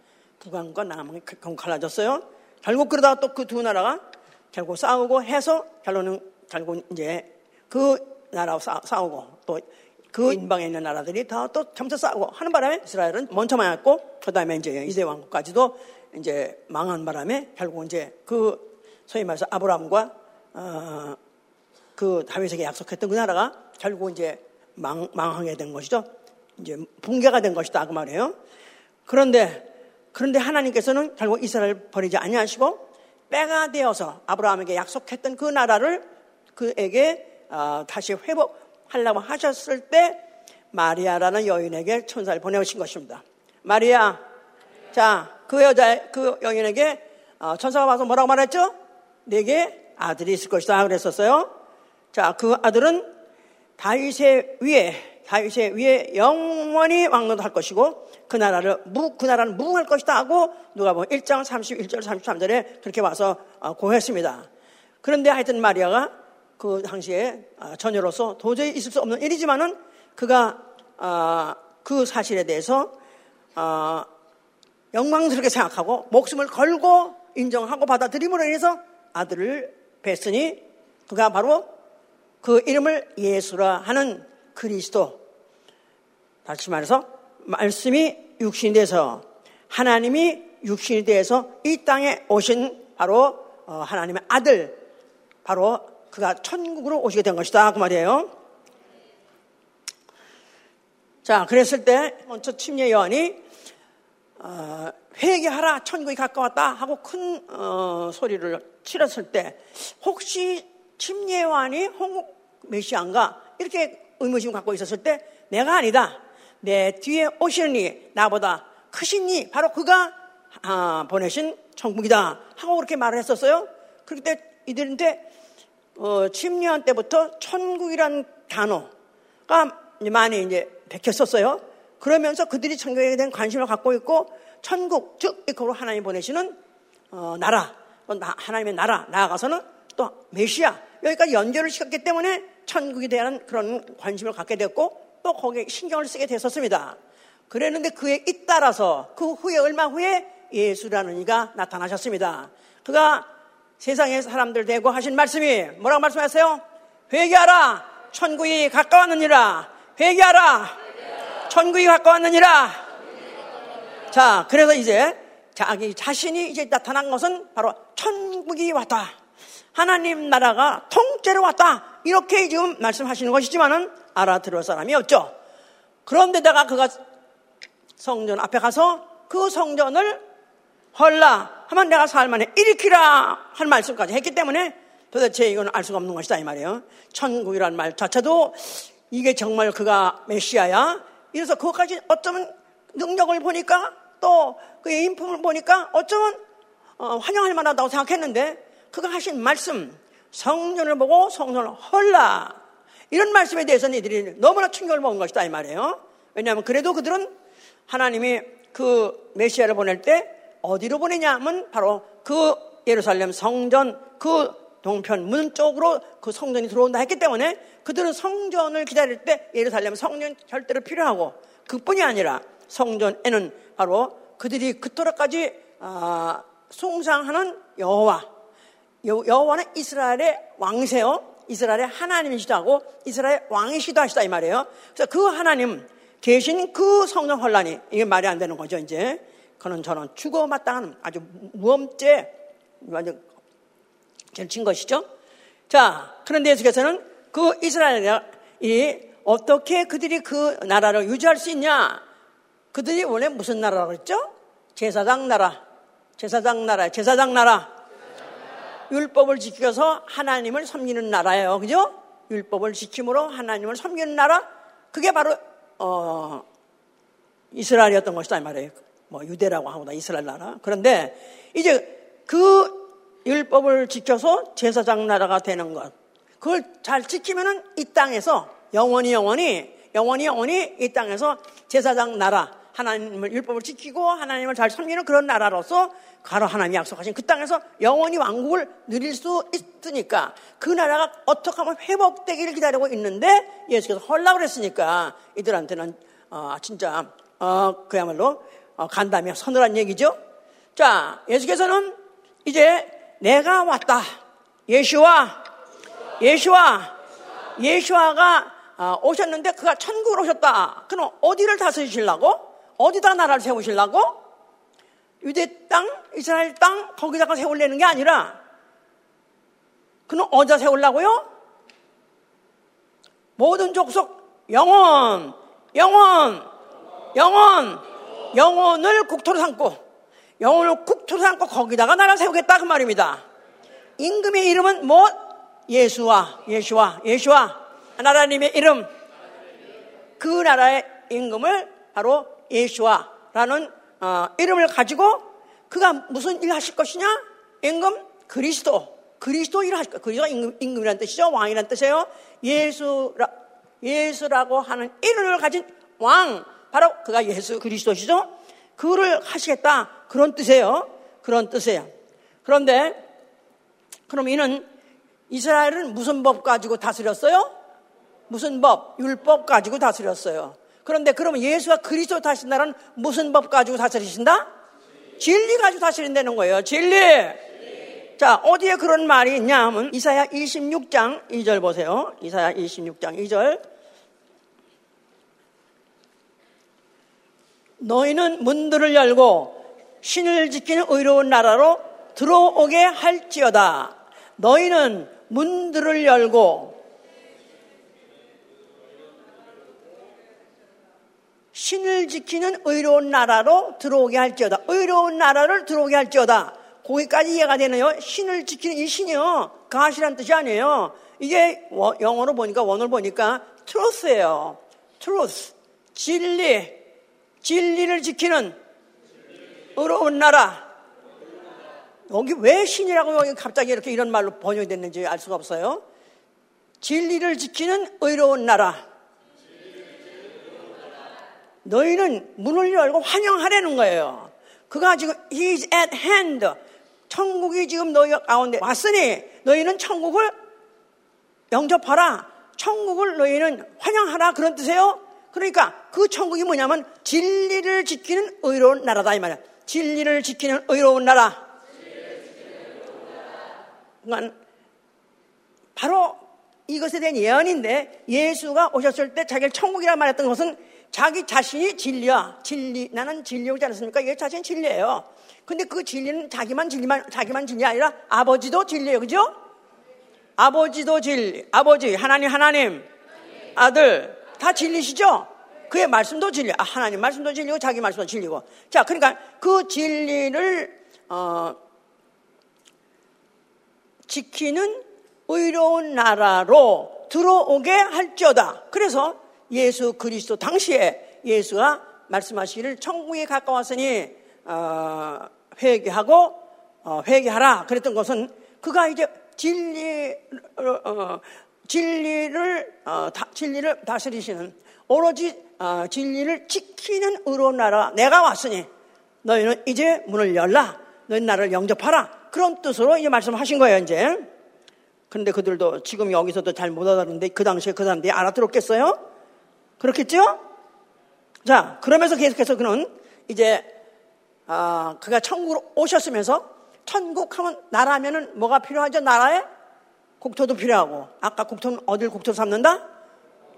A: 북왕국과 남왕국이 결국 갈라졌어요. 결국 그러다가 또 그 두 나라가 결국 싸우고 해서 결론은 결국 이제 그 나라와 싸우고 또 그 인방에 있는 나라들이 다 또 점차 싸우고 하는 바람에 이스라엘은 먼저 망했고 그 다음에 이제 이세 왕국까지도 이제 망한 바람에 결국 이제 그 소위 말해서 아브라함과 어, 그 다윗에게 약속했던 그 나라가 결국 이제 망, 망하게 된 것이죠. 이제 붕괴가 된 것이다 그 말이에요. 그런데 그런데 하나님께서는 결국 이스라엘 버리지 아니하시고 빼가 되어서 아브라함에게 약속했던 그 나라를 그에게 어, 다시 회복하려고 하셨을 때 마리아라는 여인에게 천사를 보내신 것입니다. 마리아, 자, 그 여자, 그 여인에게 어, 천사가 와서 뭐라고 말했죠? 내게 아들이 있을 것이다 그랬었어요. 자, 그 아들은 다윗의 위에, 다윗의 위에 영원히 왕노할 것이고 그 나라를 무, 그 나라는 무궁할 것이다 하고 누가 보면 1장 31절 33절에 그렇게 와서 어, 고했습니다. 그런데 하여튼 마리아가 그 당시에 어, 처녀로서 도저히 있을 수 없는 일이지만은 그가 어, 그 사실에 대해서 영광스럽게 생각하고 목숨을 걸고 인정하고 받아들임으로 인해서 아들을 뵀으니 그가 바로 그 이름을 예수라 하는 그리스도 다시 말해서 말씀이 육신이 돼서 하나님이 육신이 돼서 이 땅에 오신 바로 어, 하나님의 아들 바로 그가 천국으로 오시게 된 것이다 그 말이에요. 자 그랬을 때 먼저 침례 요한이 어, 회개하라 천국이 가까웠다 하고 큰 어, 소리를 치렀을 때 혹시 침례 요한이 홍국 메시안가 이렇게 의무심 갖고 있었을 때 내가 아니다. 내 뒤에 오시니 나보다 크시니 바로 그가 아, 보내신 천국이다 하고 그렇게 말을 했었어요. 그때 이들한테 어, 침례한 때부터 천국이란 단어가 많이 이제 베꼈었어요. 그러면서 그들이 천국에 대한 관심을 갖고 있고 천국 즉 이거로 하나님 보내시는 어, 나라 하나님의 나라 나아가서는 또 메시아 여기까지 연결을 시켰기 때문에 천국에 대한 그런 관심을 갖게 됐고 또 거기에 신경을 쓰게 됐었습니다. 그랬는데 그에 잇따라서 그 후에 얼마 후에 예수라는 이가 나타나셨습니다. 그가 세상의 사람들 대고 하신 말씀이 뭐라고 말씀하세요? 회개하라 천국이 가까웠느니라 회개하라 천국이 가까웠느니라 자 그래서 이제 자기 자신이 이제 나타난 것은 바로 천국이 왔다 하나님 나라가 통째로 왔다 이렇게 지금 말씀하시는 것이지만은 알아들을 사람이 없죠. 그런데다가 그가 성전 앞에 가서 그 성전을 헐라 하면 내가 살만해 일으키라 할 말씀까지 했기 때문에 도대체 이건 알 수가 없는 것이다 이 말이에요. 천국이라는 말 자체도 이게 정말 그가 메시아야. 이래서 그것까지 어쩌면 능력을 보니까 또 그의 인품을 보니까 어쩌면 어, 환영할 만하다고 생각했는데 그가 하신 말씀 성전을 보고 성전을 헐라 이런 말씀에 대해서는 이들이 너무나 충격을 먹은 것이다 이 말이에요. 왜냐하면 그래도 그들은 하나님이 그 메시아를 보낼 때 어디로 보내냐면 바로 그 예루살렘 성전 그 동편 문 쪽으로 그 성전이 들어온다 했기 때문에 그들은 성전을 기다릴 때 예루살렘 성전 절대로 필요하고 그뿐이 아니라 성전에는 바로 그들이 그토록까지 아, 송상하는 여호와 여호와는 이스라엘의 왕세요 이스라엘의 하나님이시도 하고 이스라엘 왕이시도 하시다 이 말이에요. 그래서 그 하나님 대신 그 성령 혼란이 이게 말이 안 되는 거죠 이제. 그는 저는 죽어 마땅한 아주 무엄죄 완전 진 것이죠. 자 그런데 예수께서는 그 이스라엘이 어떻게 그들이 그 나라를 유지할 수 있냐? 그들이 원래 무슨 나라라고 했죠? 제사장 나라, 제사장 나라, 제사장 나라. 율법을 지켜서 하나님을 섬기는 나라예요. 그죠? 율법을 지킴으로 하나님을 섬기는 나라? 그게 바로, 어, 이스라엘이었던 것이다. 이 말이에요. 뭐, 유대라고 하고나 이스라엘 나라. 그런데 이제 그 율법을 지켜서 제사장 나라가 되는 것. 그걸 잘 지키면은 이 땅에서 영원히 영원히 영원히 영원히 이 땅에서 제사장 나라 하나님을 율법을 지키고 하나님을 잘 섬기는 그런 나라로서 가로 하나님이 약속하신 그 땅에서 영원히 왕국을 누릴 수 있으니까 그 나라가 어떻게 하면 회복되기를 기다리고 있는데 예수께서 헐라고 그랬으니까 이들한테는 어, 진짜 어, 그야말로 어, 간담이 서늘한 얘기죠. 자, 예수께서는 이제 내가 왔다. 예수와 예수와 예수와가 어, 오셨는데 그가 천국으로 오셨다. 그럼 어디를 다스리시려고? 어디다 나라를 세우시려고? 유대 땅, 이스라엘 땅, 거기다가 세우려는 게 아니라, 그는 어디다 세우려고요? 모든 족속, 영원, 영원, 영원, 영원을 국토로 삼고, 영원을 국토로 삼고 거기다가 나라 세우겠다 그 말입니다. 임금의 이름은 뭐? 예수와, 예수와, 예수와, 하나님의 이름. 그 나라의 임금을 바로 예수와라는 어, 이름을 가지고 그가 무슨 일 하실 것이냐? 임금 그리스도. 그리스도 일을 하실 것. 그리스도가 임금, 임금이라는 뜻이죠. 왕이라는 뜻이에요. 예수라, 예수라고 하는 이름을 가진 왕. 바로 그가 예수 그리스도시죠. 그를 하시겠다. 그런 뜻이에요. 그런 뜻이에요. 그런데 그럼 이는 이스라엘은 무슨 법 가지고 다스렸어요? 무슨 법? 율법 가지고 다스렸어요. 그런데 그러면 예수가 그리스도 다신다는 무슨 법 가지고 다스리신다? 진리 가지고 다스린다는 거예요. 진리. 자, 어디에 그런 말이 있냐 하면 이사야 26장 2절 보세요. 이사야 26장 2절. 너희는 문들을 열고 신을 지키는 의로운 나라로 들어오게 할지어다. 너희는 문들을 열고 신을 지키는 의로운 나라로 들어오게 할지어다. 의로운 나라를 들어오게 할지어다. 거기까지 이해가 되네요. 신을 지키는 이 신이요. 가시란 뜻이 아니에요. 이게 영어로 보니까 원어로 보니까 truth예요. Truth. 진리. 진리를 지키는 의로운 나라. 여기 왜 신이라고 여기 갑자기 이렇게 이런 말로 번역이 됐는지 알 수가 없어요. 진리를 지키는 의로운 나라. 너희는 문을 열고 환영하라는 거예요. 그가 지금 He's at hand. 천국이 지금 너희 가운데 왔으니 너희는 천국을 영접하라. 천국을 너희는 환영하라. 그런 뜻이에요. 그러니까 그 천국이 뭐냐면 진리를 지키는 의로운 나라다 이 말이야. 진리를 지키는 의로운 나라. 그러니까 바로 이것에 대한 예언인데 예수가 오셨을 때 자기를 천국이라 말했던 것은 자기 자신이 진리야. 진리. 나는 진리오지 않았습니까? 얘 자신이 진리예요. 근데 그 진리는 자기만 진리만, 자기만 진리 아니라 아버지도 진리예요. 그죠? 아버지도 진리. 아버지, 하나님, 하나님, 아들, 다 진리시죠? 그의 말씀도 진리. 아, 하나님 말씀도 진리고 자기 말씀도 진리고. 자, 그러니까 그 진리를, 어, 지키는 의로운 나라로 들어오게 할지어다. 그래서 예수 그리스도 당시에 예수가 말씀하시기를 천국에 가까웠으니 어, 회개하고 어, 회개하라 그랬던 것은 그가 이제 진리 어, 진리를 진리를 다스리시는 오로지 어, 진리를 지키는 의로운 나라 내가 왔으니 너희는 이제 문을 열라. 너희 나를 영접하라. 그런 뜻으로 이제 말씀하신 거예요 이제. 그런데 그들도 지금 여기서도 잘 못 알아듣는데 그 당시에 그 사람들이 알아들었겠어요? 그렇겠죠? 자, 그러면서 계속해서 그는 이제, 아, 그가 천국으로 오셨으면서 천국 하면, 나라면은 뭐가 필요하죠? 나라에? 국토도 필요하고. 아까 국토는 어딜 국토로 삼는다?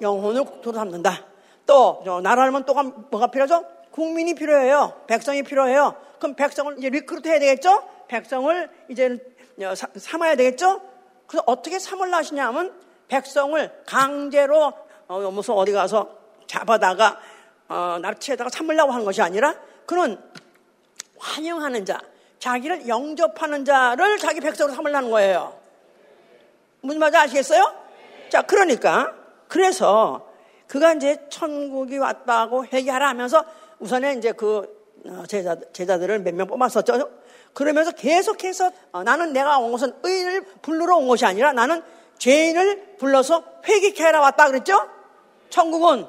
A: 영혼을 국토로 삼는다. 또, 나라면 또 뭐가 필요하죠? 국민이 필요해요. 백성이 필요해요. 그럼 백성을 이제 recruit 해야 되겠죠? 백성을 이제 삼아야 되겠죠? 그래서 어떻게 삼을라 하시냐 면 백성을 강제로 어, 무슨 어디 가서 잡아다가 어, 납치에다가 삼으려고 하는 것이 아니라 그는 환영하는 자, 자기를 영접하는 자를 자기 백성으로 삼으려는 거예요. 무슨 말인지 아시겠어요? 자, 그러니까 그래서 그가 이제 천국이 왔다고 회개하라 하면서 우선에 이제 그 어, 제자, 제자들을 몇 명 뽑았었죠. 그러면서 계속해서 어, 나는 내가 온 것은 의를 부르러 온 것이 아니라 나는 죄인을 불러서 회개케 하러 왔다 그랬죠? 천국은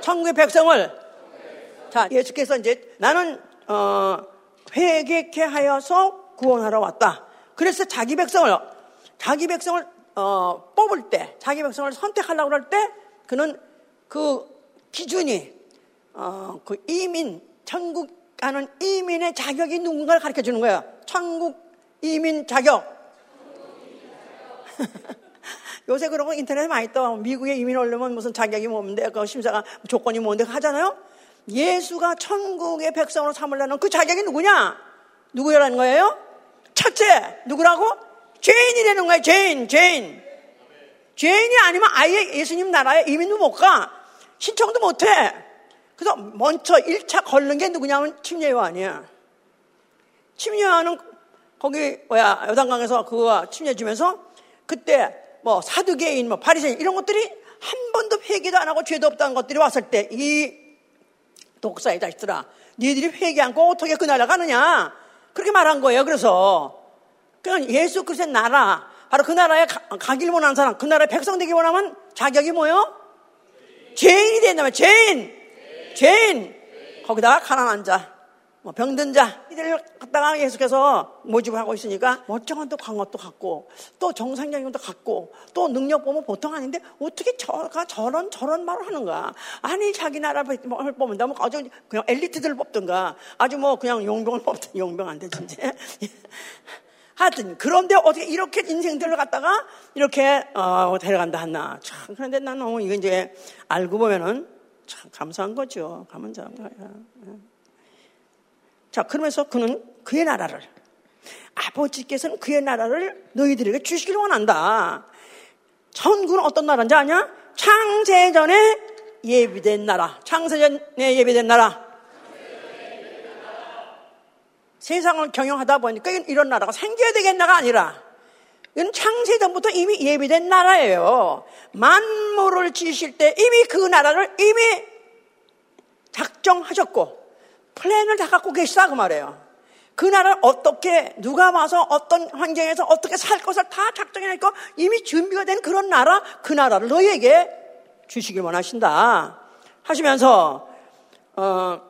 A: 천국의 백성을 자 예수께서 이제 나는 어, 회개케 하여서 구원하러 왔다. 그래서 자기 백성을 자기 백성을 어, 뽑을 때 자기 백성을 선택하려고 할 때 그는 그 기준이 어, 그 이민 천국 가는 이민의 자격이 누군가를 가르쳐 주는 거예요. 천국 이민 자격. 요새 그러고 인터넷에 많이 떠. 미국에 이민 오려면 무슨 자격이 뭔데, 그 심사가 조건이 뭔데 하잖아요? 예수가 천국의 백성으로 삼으려는 그 자격이 누구냐? 누구라는 거예요? 첫째, 누구라고? 죄인이라는 거예요, 죄인, 죄인. 죄인이 아니면 아예 예수님 나라에 이민도 못 가. 신청도 못 해. 그래서 먼저 1차 걸는 게 누구냐면 침례 요한이야. 침례 요한은 거기 뭐야 여단강에서 그거 침례 주면서 그때 뭐 사두개인, 뭐 바리새인 이런 것들이 한 번도 회개도 안 하고 죄도 없다는 것들이 왔을 때 이 독사의 자식들아, 니들이 회개 않고 어떻게 그 나라 가느냐? 그렇게 말한 거예요. 그래서 그러니까 예수 그리스도의 나라, 바로 그 나라에 가, 길 원하는 사람, 그 나라의 백성 되기 원하면 자격이 뭐요? 죄인이 된다면 죄인, 죄인. 거기다가 가난한 자, 뭐 병든 자 이들을 갖다가 예수께서 모집을 하고 있으니까 멀쩡한 또 강것도 갖고 또 정상적인 것도 갖고 또 능력 보면 보통 아닌데 어떻게 저가 저런 저런 말을 하는가 아니 자기 나라를 보면 너무 아주 그냥 엘리트들을 뽑든가 아주 뭐 그냥 용병을 뽑든 용병 안 되지 이제 하여튼 그런데 어떻게 이렇게 인생들을 갖다가 이렇게 어, 데려간다 하나. 참 그런데 난 너무 이거 이제 알고 보면은 참 감사한 거죠. 감사한 거야. 자, 그러면서 그는 그의 나라를, 아버지께서는 그의 나라를 너희들에게 주시길 원한다. 천국은 어떤 나라인지 아냐? 창세전에 예비된 나라. 창세전에 예비된 나라. 세상을 경영하다 보니까 이런 나라가 생겨야 되겠나가 아니라 이건 창세전부터 이미 예비된 나라예요. 만물을 지으실 때 이미 그 나라를 이미 작정하셨고 플랜을 다 갖고 계시다 그 말이에요. 그 나라를 어떻게 누가 와서 어떤 환경에서 어떻게 살 것을 다 작정해놓고 이미 준비가 된 그런 나라 그 나라를 너희에게 주시길 원하신다 하시면서 어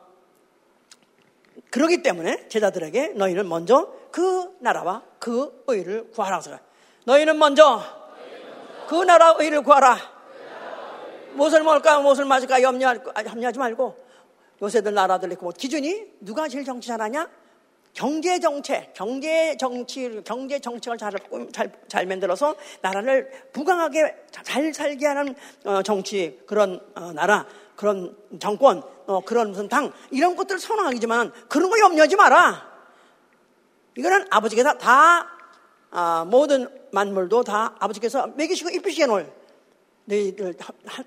A: 그러기 때문에 제자들에게 너희는 먼저 그 나라와 그 의를 구하라. 너희는 먼저 그 나라 의를 구하라. 무엇을 먹을까, 무엇을 마실까 염려하지 말고 요새들 나라들 있고 뭐 기준이 누가 제일 정치 잘하냐? 경제 정책, 경제 정치, 경제 정책을 잘, 잘, 잘 만들어서 나라를 부강하게 잘 살게 하는 어, 정치 그런 어, 나라, 그런 정권, 어, 그런 무슨 당 이런 것들을 선호하기지만 그런 거 염려하지 마라. 이거는 아버지께서 다 아, 모든 만물도 다 아버지께서 먹이시고 입히시게 놓을 너희들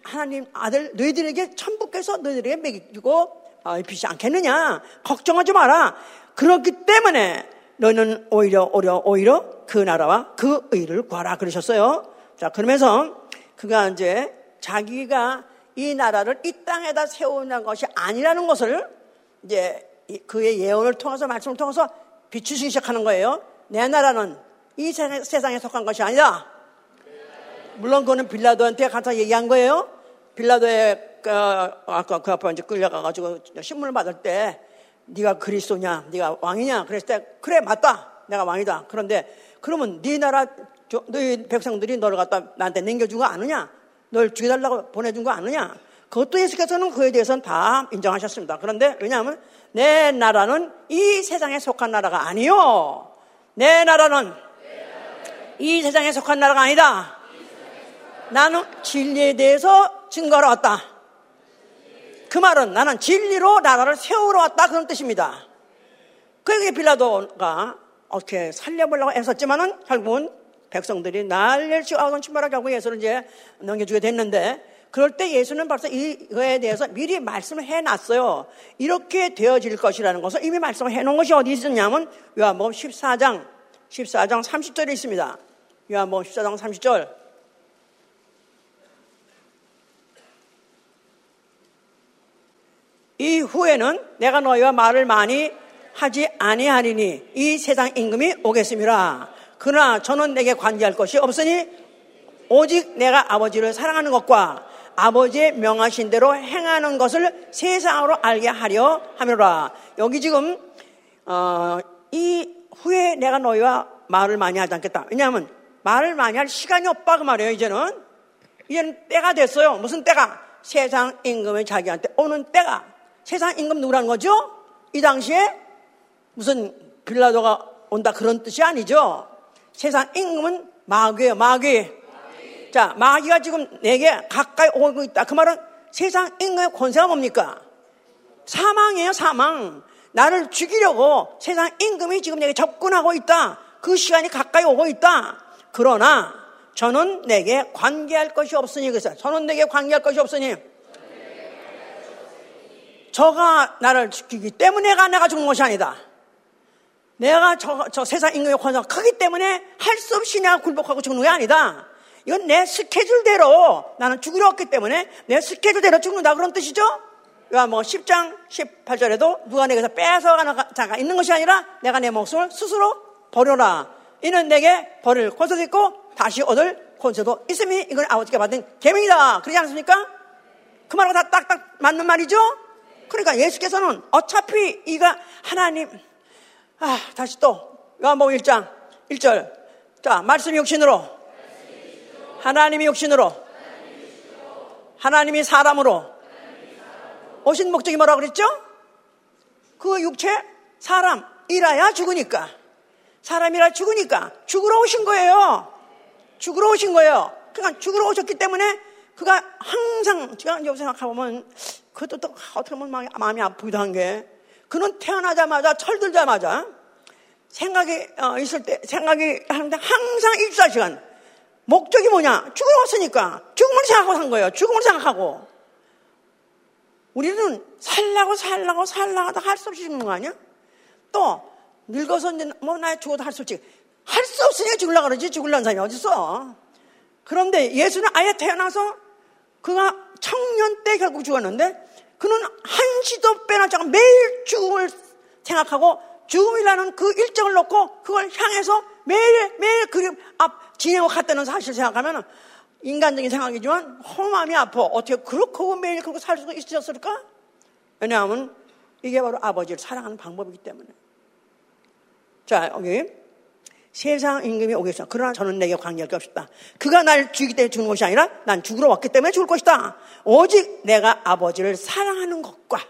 A: 하나님 아들 너희들에게 천부께서 너희들에게 먹이고 어, 입히지 않겠느냐? 걱정하지 마라. 그렇기 때문에 너는 오히려 오히려 오히려 그 나라와 그 의를 구하라 그러셨어요. 자 그러면서 그가 이제 자기가 이 나라를 이 땅에다 세우는 것이 아니라는 것을 이제 그의 예언을 통해서 말씀을 통해서 비추기 시작하는 거예요. 내 나라는 이 세상에 속한 것이 아니다. 물론 그거는 빌라도한테 가서 얘기한 거예요. 빌라도의 그, 아까 그 앞에 이제 끌려가 가지고 신문을 받을 때 네가 그리스도냐, 네가 왕이냐 그랬을 때 그래 맞다, 내가 왕이다. 그런데 그러면 네 나라 너희 백성들이 너를 갖다 나한테 남겨준 거 아느냐? 널 죽여달라고 보내준 거 아느냐? 그것도 예수께서는 그에 대해서는 다 인정하셨습니다. 그런데 왜냐하면 내 나라는 이 세상에 속한 나라가 아니요. 내 나라는 이 세상에 속한 나라가 아니다. 나는 진리에 대해서 증거하러 왔다. 그 말은 나는 진리로 나라를 세우러 왔다 그런 뜻입니다. 그게 빌라도가 어떻게 살려보려고 애썼지만은 결국은 백성들이 난리를 치고 아우던 침발하게 결국 예수를 이제 넘겨주게 됐는데 그럴 때 예수는 벌써 이거에 대해서 미리 말씀을 해놨어요. 이렇게 되어질 것이라는 것을 이미 말씀을 해놓은 것이 어디 있었냐면 요한복음 14장 14장 30절에 있습니다. 요한복음 14장 30절 이 후에는 내가 너희와 말을 많이 하지 아니하리니 이 세상 임금이 오겠습니다. 그러나 저는 내게 관계할 것이 없으니 오직 내가 아버지를 사랑하는 것과 아버지의 명하신 대로 행하는 것을 세상으로 알게 하려 함이라. 여기 지금 어, 이 후에 내가 너희와 말을 많이 하지 않겠다. 왜냐하면 말을 많이 할 시간이 없다 그 말이에요. 이제는 이제는 때가 됐어요. 무슨 때가? 세상 임금이 자기한테 오는 때가 세상 임금 누구라는 거죠? 이 당시에 무슨 빌라도가 온다 그런 뜻이 아니죠. 세상 임금은 마귀예요. 마귀. 자, 마귀가 지금 내게 가까이 오고 있다. 그 말은 세상 임금의 권세가 뭡니까? 사망이에요, 사망. 나를 죽이려고 세상 임금이 지금 내게 접근하고 있다. 그 시간이 가까이 오고 있다. 그러나 저는 내게 관계할 것이 없으니 그래서 저는 내게 관계할 것이 없으니 저가 나를 죽이기 때문에가 내가 죽는 것이 아니다. 내가 저, 저 세상 임금의 권세가 크기 때문에 할 수 없이 내가 굴복하고 죽는 게 아니다. 이건 내 스케줄대로 나는 죽으러 왔기 때문에 내 스케줄대로 죽는다 그런 뜻이죠? 그러니까 뭐 10장 18절에도 누가 내게서 뺏어가는 자가 있는 것이 아니라 내가 내 목숨을 스스로 버려라. 이는 내게 버릴 권세도 있고 다시 얻을 권세도 있으니 이건 아버지가 받은 계명이다. 그러지 않습니까? 그 말하고 다 딱딱 맞는 말이죠? 그러니까 예수께서는 어차피 이가 하나님 아, 다시 또 요한복음 1장 1절 자 말씀 육신으로 하나님이 육신으로 하나님이 사람으로 오신 목적이 뭐라고 그랬죠? 그 육체 사람 이라야 죽으니까 사람이라 죽으니까 죽으러 오신 거예요. 죽으러 오신 거예요. 그러니까 죽으러 오셨기 때문에 그가 항상 제가 여기 생각해보면 그것도 또 어떻게 보면 마음이, 아프기도 한 게 그는 태어나자마자 철들자마자 생각이 어, 있을 때 생각이 하는데 항상 24시간. 목적이 뭐냐? 죽으러 왔으니까 죽음을 생각하고 산 거예요. 죽음을 생각하고. 우리는 살라고 살라고 살라고 할 수 없이 죽는 거 아니야? 또 늙어서 이제 뭐나 죽어도 할 수 없지. 할 수 없으니까 죽으려고 그러지. 죽으려는 사람이 어딨어? 그런데 예수는 아예 태어나서 그가 청년 때 결국 죽었는데 그는 한시도 빼놓지 않고 매일 죽음을 생각하고 죽음이라는 그 일정을 놓고 그걸 향해서 매일 매일 그앞 진행하고 갔다는 사실 생각하면 인간적인 생각이지만 허마음이 아파. 어떻게 그렇게 매일 그렇게 살 수 있었을까? 왜냐하면 이게 바로 아버지를 사랑하는 방법이기 때문에. 자, 여기 세상 임금이 오겠어. 그러나 저는 내게 관계할 게 없다. 그가 날 죽이기 때문에 죽는 것이 아니라 난 죽으러 왔기 때문에 죽을 것이다. 오직 내가 아버지를 사랑하는 것과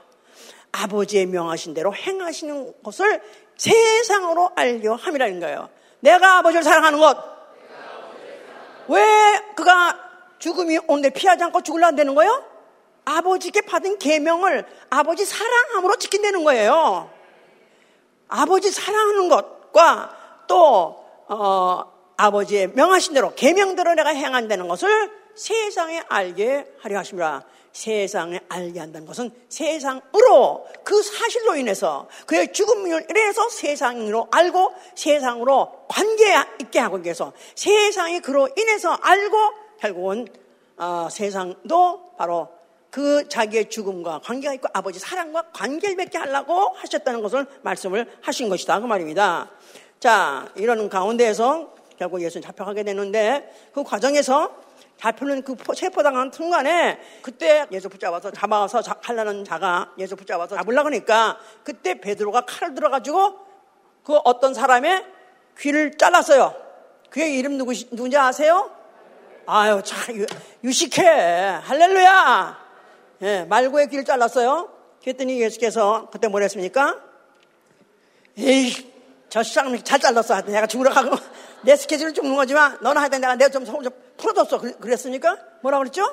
A: 아버지의 명하신 대로 행하시는 것을 세상으로 알려 함이라는 거예요. 내가 아버지를 사랑하는 것. 왜 그가 죽음이 오는데 피하지 않고 죽을라 안 되는 거예요? 아버지께 받은 계명을 아버지 사랑함으로 지킨다는 거예요. 아버지 사랑하는 것과 또 어, 아버지의 명하신 대로 계명대로 내가 행한다는 것을 세상에 알게 하려 하십니다. 세상에 알게 한다는 것은 세상으로 그 사실로 인해서 그의 죽음으로 인해서 세상으로 알고 세상으로 관계 있게 하고 위해서 세상이 그로 인해서 알고 결국은 어, 세상도 바로 그 자기의 죽음과 관계가 있고 아버지 사랑과 관계를 맺게 하려고 하셨다는 것을 말씀을 하신 것이다 그 말입니다. 자, 이러는 가운데에서 결국 예수는 잡혀가게 되는데 그 과정에서 잡히는 그 체포당한 순간에 그때 예수 붙잡아서 잡아서 하려는 자가 예수 붙잡아서 잡으려고 하니까 그때 베드로가 칼을 들어가지고 그 어떤 사람의 귀를 잘랐어요. 그의 이름 누구, 누군지 아세요? 아유, 참, 유식해. 할렐루야! 예, 말고의 귀를 잘랐어요. 그랬더니 예수께서 그때 뭐라 했습니까? 에이, 저 쌍미 잘 잘랐어. 내가 죽으러 가고 내 스케줄을 죽는 거지만 너는 하여튼 내가 내가 좀, 좀 풀어줬어. 그랬습니까? 뭐라 그랬죠?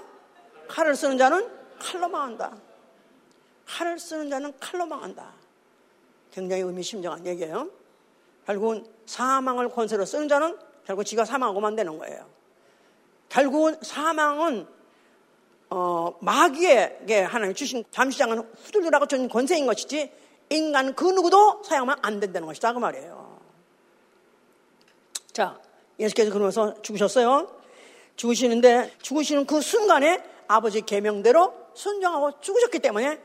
A: 칼을 쓰는 자는 칼로 망한다. 칼을 쓰는 자는 칼로 망한다. 굉장히 의미심장한 얘기예요. 결국은 사망을 권세로 쓰는 자는 결국 지가 사망하고만 되는 거예요. 결국은 사망은 어, 마귀에게 하나님 주신 잠시장은 후들들하고 준 권세인 것이지 인간 그 누구도 사용하면 안 된다는 것이다. 그 말이에요. 자, 예수께서 그러면서 죽으셨어요. 죽으시는데 죽으시는 그 순간에 아버지 계명대로 순종하고 죽으셨기 때문에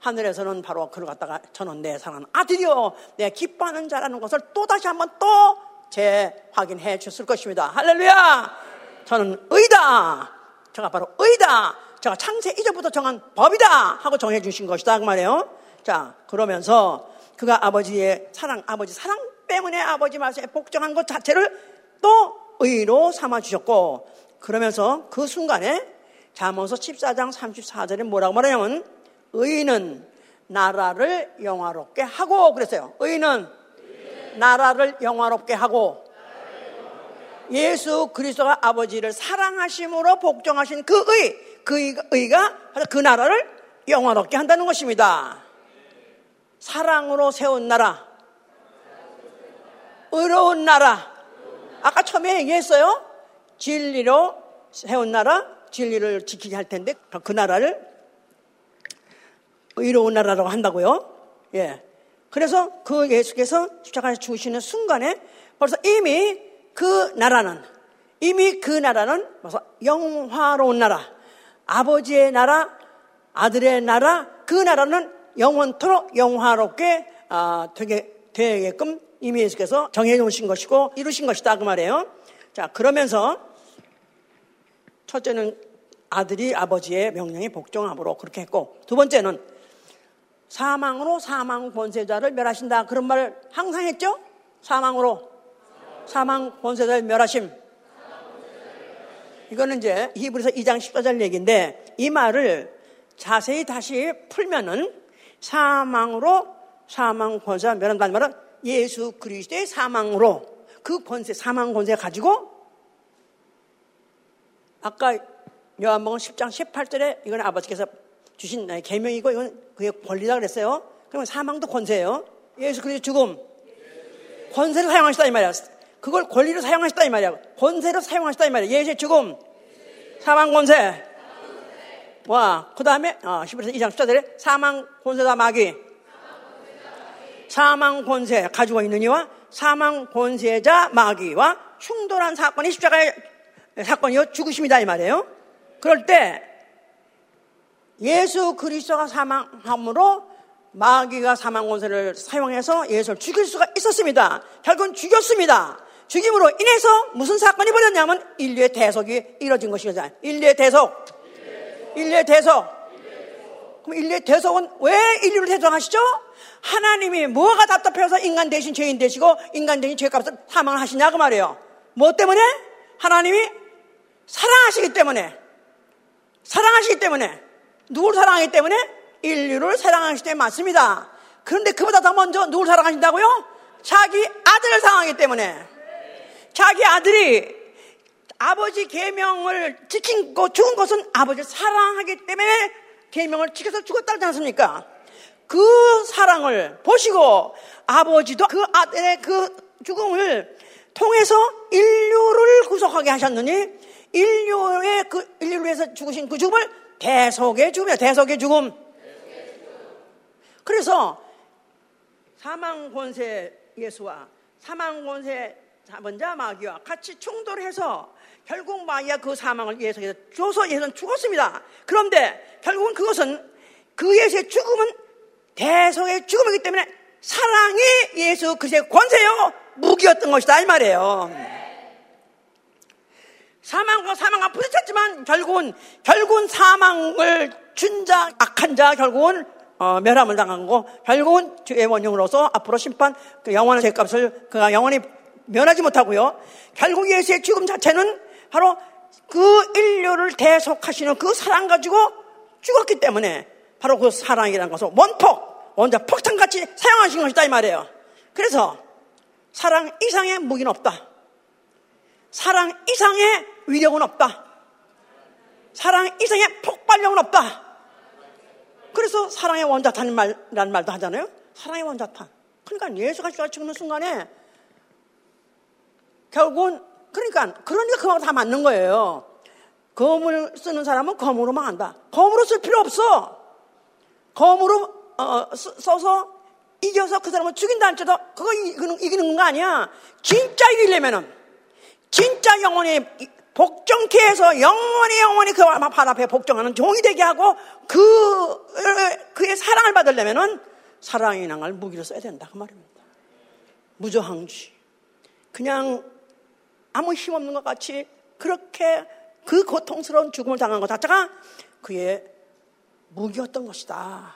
A: 하늘에서는 바로 그를 갖다가 저는 내 사랑하는 아들이요. 내 기뻐하는 자라는 것을 또 다시 한번 또 재확인해 줬을 것입니다. 할렐루야! 저는 의다. 제가 바로 의다. 제가 창세 이전부터 정한 법이다. 하고 정해 주신 것이다. 그 말이에요. 자, 그러면서 그가 아버지의 사랑, 아버지 사랑 때문에 아버지 말씀에 복종한 것 자체를 또 의로 삼아 주셨고 그러면서 그 순간에 잠언서 14장 34절에 뭐라고 말하냐면 의는 나라를 영화롭게 하고 그랬어요. 의는 나라를 영화롭게 하고 예수 그리스도가 아버지를 사랑하심으로 복종하신 그 의, 그 의가 그 나라를 영화롭게 한다는 것입니다. 사랑으로 세운 나라, 의로운 나라. 아까 처음에 얘기했어요. 진리로 세운 나라, 진리를 지키게 할 텐데 그 나라를 의로운 나라라고 한다고요. 예. 그래서 그 예수께서 십자가에 죽으시는 순간에 벌써 이미 그 나라는 이미 그 나라는 벌써 영화로운 나라, 아버지의 나라, 아들의 나라, 그 나라는 영원토록 영화롭게 아, 되게 되게끔 이미 예수께서 정해 놓으신 것이고 이루신 것이다 그 말이에요. 자 그러면서 첫째는 아들이 아버지의 명령에 복종함으로 그렇게 했고 두 번째는 사망으로 사망 권세자를 멸하신다 그런 말을 항상 했죠. 사망으로 사망 권세자를 멸하심. 이거는 이제 히브리서 2장 14절 얘기인데 이 말을 자세히 다시 풀면은 사망으로 사망 권세자 멸한다는 말은 예수 그리스도의 사망으로 그 권세 사망 권세 가지고 아까 요한복음 10장 18절에 이건 아버지께서 주신 계명이고 이건 그의 권리다 그랬어요. 그러면 사망도 권세예요. 예수 그리스도 죽음 권세를 사용하시다 이 말이야. 그걸 권리로 사용하시다 이 말이야. 권세로 사용하시다 이 말이야. 예수의 죽음 사망 권세. 와, 그 다음에, 어, 11서 2장 14절에 사망 권세다 마귀. 사망 권세 가지고 있는 이와 사망 권세자 마귀와 충돌한 사건이 십자가의 사건이요. 죽으심이다 이 말이에요. 그럴 때 예수 그리스도가 사망함으로 마귀가 사망 권세를 사용해서 예수를 죽일 수가 있었습니다. 결국은 죽였습니다. 죽임으로 인해서 무슨 사건이 벌어졌냐면 인류의 대속이 이루어진 것이잖아요. 인류의 대속. 인류의 대속. 그럼 인류의 대속은 왜 인류를 대속하시죠? 하나님이 뭐가 답답해서 인간 대신 죄인 되시고 인간 대신 죄값을 사망을 하시냐 그 말이에요. 뭐 때문에? 하나님이 사랑하시기 때문에 사랑하시기 때문에 누구를 사랑하기 때문에 인류를 사랑하시기 때문에 맞습니다. 그런데 그보다 더 먼저 누구를 사랑하신다고요? 자기 아들을 사랑하기 때문에 자기 아들이 아버지 계명을 지킨 거 죽은 것은 아버지를 사랑하기 때문에 계명을 지켜서 죽었다지 않습니까? 그 사랑을 보시고 아버지도 그 아들의 그 죽음을 통해서 인류를 구속하게 하셨느니 인류의 그 인류를 위해서 죽으신 그 죽음을 대속의 죽음이야 대속의 죽음. 그래서 사망 권세 예수와 사망 권세 자본자 마귀와 같이 충돌해서 결국 마귀가 그 사망을 예수에서 줘서 예수는 죽었습니다. 그런데 결국은 그것은 그 예수의 죽음은 대속의 죽음이기 때문에 사랑이 예수 그리스도의 권세요 무기였던 것이다 이 말이에요. 사망과 사망과 부딪혔지만 결국은 결국은 사망을 준 자 악한 자 결국은 어, 멸함을 당한 거 결국은 죄의 원흉으로서 앞으로 심판 그 영원한 죄값을 그가 영원히 면하지 못하고요. 결국 예수의 죽음 자체는 바로 그 인류를 대속하시는 그 사랑 가지고 죽었기 때문에 바로 그 사랑이라는 것을 원폭, 원자 폭탄같이 사용하신 것이다 이 말이에요. 그래서 사랑 이상의 무기는 없다. 사랑 이상의 위력은 없다. 사랑 이상의 폭발력은 없다. 그래서 사랑의 원자탄이라는 말, 말도 하잖아요. 사랑의 원자탄. 그러니까 예수가 죽는 순간에 결국은 그러니까 그러니까 그거하고 다 맞는 거예요. 검을 쓰는 사람은 검으로만 한다. 검으로 쓸 필요 없어. 검으로 어, 써서 이겨서 그 사람을 죽인다 할지도 그거 이기는, 이기는 거 아니야. 진짜 이기려면은 진짜 영원히 복종케 해서 영원히 영원히 그 발 앞에 복종하는 종이 되게 하고 그 그의 사랑을 받으려면은 사랑이 낭을 무기로 써야 된다 그 말입니다. 무저항지. 그냥 아무 힘 없는 것 같이 그렇게 그 고통스러운 죽음을 당한 것 자체가 그의 무기였던 것이다.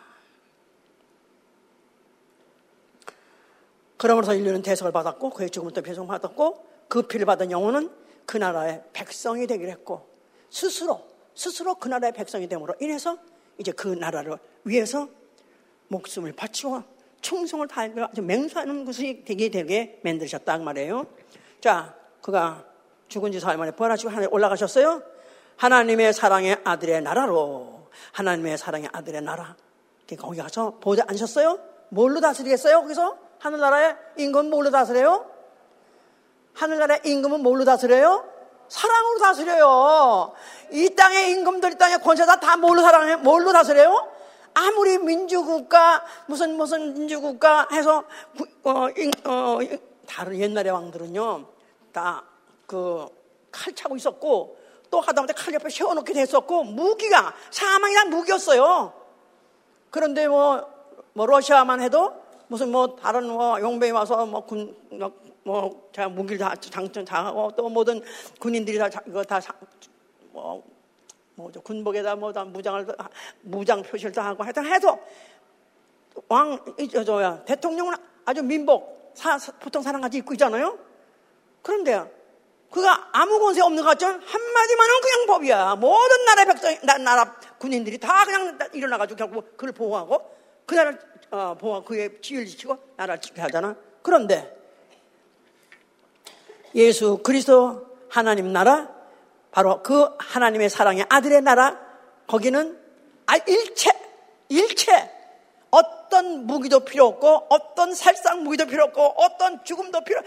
A: 그러면서 인류는 대속을 받았고 그의 죽음을 또 배송받았고 그 피를 받은 영혼은 그 나라의 백성이 되기로 했고 스스로 스스로 그 나라의 백성이 됨으로 인해서 이제 그 나라를 위해서 목숨을 바치고 충성을 다하며 아주 맹세하는 것이 되게 되게 만드셨다 그 말이에요. 자, 그가 죽은 지 사흘 만에 부활하시고 하늘에 올라가셨어요. 하나님의 사랑의 아들의 나라로 하나님의 사랑의 아들의 나라. 거기 가서 보좌 앉으셨어요. 뭘로 다스리겠어요? 거기서 하늘나라의 임금은 뭘로 다스려요? 하늘나라의 임금은 뭘로 다스려요? 사랑으로 다스려요. 이 땅의 임금들, 이 땅의 권세다 다 뭘로 사랑해? 뭘로 다스려요? 아무리 민주국가, 무슨, 무슨 민주국가 해서, 어, 어, 다른 옛날의 왕들은요, 다 그 칼 차고 있었고, 또 하다못해 칼 옆에 세워놓기도 했었고, 무기가, 사망이란 무기였어요. 그런데 뭐, 뭐, 러시아만 해도 무슨 뭐, 다른 뭐, 용병이 와서 뭐, 군, 뭐, 제가 무기를 다 장전 다 하고, 또 모든 군인들이 다, 이거 다, 뭐, 뭐죠 군복에다 뭐 다 무장을 무장 표시를 다 하고 하여튼 해도 왕 저야 대통령은 아주 민복 사, 보통 사람 같이 입고 있잖아요. 그런데 그가 아무 권세 없는 것 같죠? 한마디만은 그냥 법이야. 모든 나라의 백성, 나라 군인들이 다 그냥 일어나가지고 결국 그를 보호하고 그 나라를 어, 보호하고 그의 지위를 지키고 나라를 지켜 하잖아. 그런데 예수 그리스도 하나님 나라 바로 그 하나님의 사랑의 아들의 나라 거기는 아, 일체 일체 어떤 무기도 필요 없고 어떤 살상 무기도 필요 없고 어떤 죽음도 필요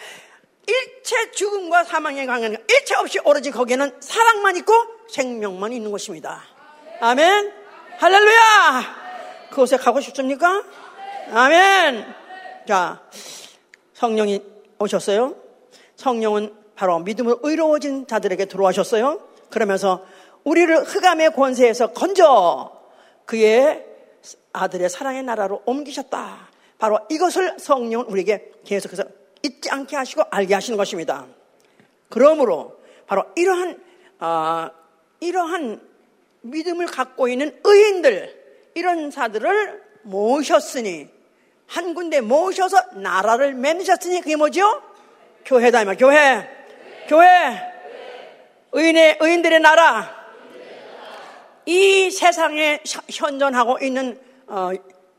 A: 일체 죽음과 사망에 강한 일체 없이 오로지 거기에는 사랑만 있고 생명만 있는 것입니다. 아멘. 할렐루야. 그곳에 가고 싶습니까? 아멘. 자, 성령이 오셨어요. 성령은 바로 믿음으로 의로워진 자들에게 들어와셨어요. 그러면서 우리를 흑암의 권세에서 건져 그의 아들의 사랑의 나라로 옮기셨다. 바로 이것을 성령은 우리에게 계속해서 잊지 않게 하시고 알게 하시는 것입니다. 그러므로 바로 이러한 어, 이러한 믿음을 갖고 있는 의인들 이런 자들을 모셨으니 한 군데 모셔서 나라를 맺으셨으니 그게 뭐죠? 교회다 이 교회. 교회, 의인의, 의인들의 나라, 이 세상에 현존하고 있는 어,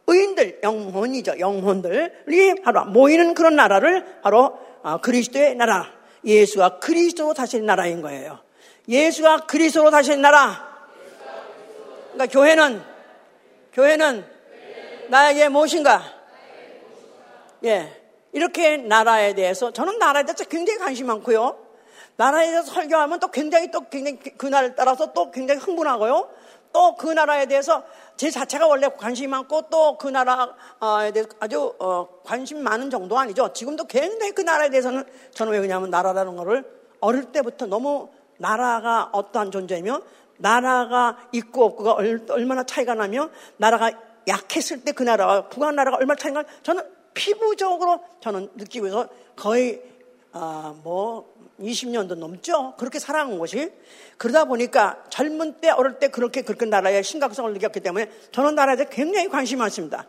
A: 의인들, 영혼이죠. 영혼들이 바로 모이는 그런 나라를 바로 어, 그리스도의 나라, 예수가 그리스도로 다스린 나라인 거예요. 예수가 그리스도로 다스린 나라. 그러니까 교회는 교회는 나에게 무엇인가? 예. 이렇게 나라에 대해서 저는 나라에 대해서 굉장히 관심 많고요. 나라에 대해서 설교하면 또 굉장히 또 굉장히 그날을 따라서 또 굉장히 흥분하고요. 또 그 나라에 대해서 제 자체가 원래 관심이 많고 또 그 나라에 대해서 아주 어, 관심 많은 정도 아니죠. 지금도 굉장히 그 나라에 대해서는 저는 왜 그러냐면 나라라는 거를 어릴 때부터 너무 나라가 어떠한 존재이며 나라가 있고 없고가 얼마나 차이가 나며 나라가 약했을 때 그 나라와 북한 나라가 얼마나 차이가 저는 피부적으로 저는 느끼고 있어 거의 아, 뭐 20년도 넘죠. 그렇게 살아온 것이. 그러다 보니까 젊은 때, 어릴 때 그렇게 그렇게 나라의 심각성을 느꼈기 때문에 저는 나라에 굉장히 관심이 많습니다.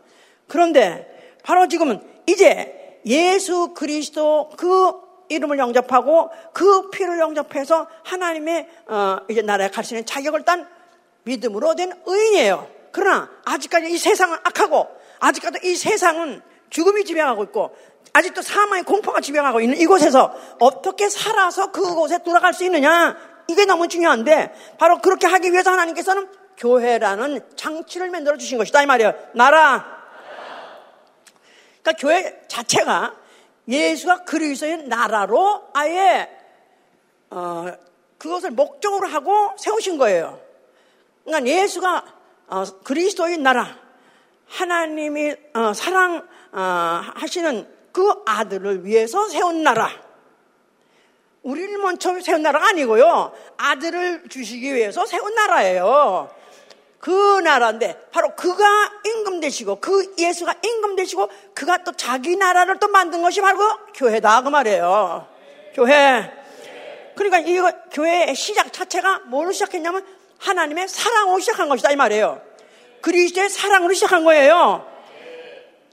A: 그런데 바로 지금은 이제 예수 그리스도 그 이름을 영접하고 그 피를 영접해서 하나님의 어, 이제 나라에 갈 수 있는 자격을 딴 믿음으로 된 의인이에요. 그러나 아직까지 이 세상은 악하고 아직까지 이 세상은 죽음이 지배하고 있고 아직도 사망의 공포가 지배하고 있는 이곳에서 어떻게 살아서 그곳에 돌아갈 수 있느냐? 이게 너무 중요한데 바로 그렇게 하기 위해서 하나님께서는 교회라는 장치를 만들어 주신 것이다 이 말이에요. 나라. 그러니까 교회 자체가 예수가 그리스도의 나라로 아예 어, 그것을 목적으로 하고 세우신 거예요. 그러니까 예수가 어, 그리스도의 나라. 하나님이 어, 사랑 어, 하시는 그 아들을 위해서 세운 나라. 우리를 먼저 세운 나라가 아니고요. 아들을 주시기 위해서 세운 나라예요. 그 나라인데 바로 그가 임금 되시고 그 예수가 임금 되시고 그가 또 자기 나라를 또 만든 것이 바로 그 교회다 그 말이에요. 교회. 그러니까 이 교회의 시작 자체가 뭐로 시작했냐면 하나님의 사랑으로 시작한 것이다 이 말이에요. 그리스도의 사랑으로 시작한 거예요.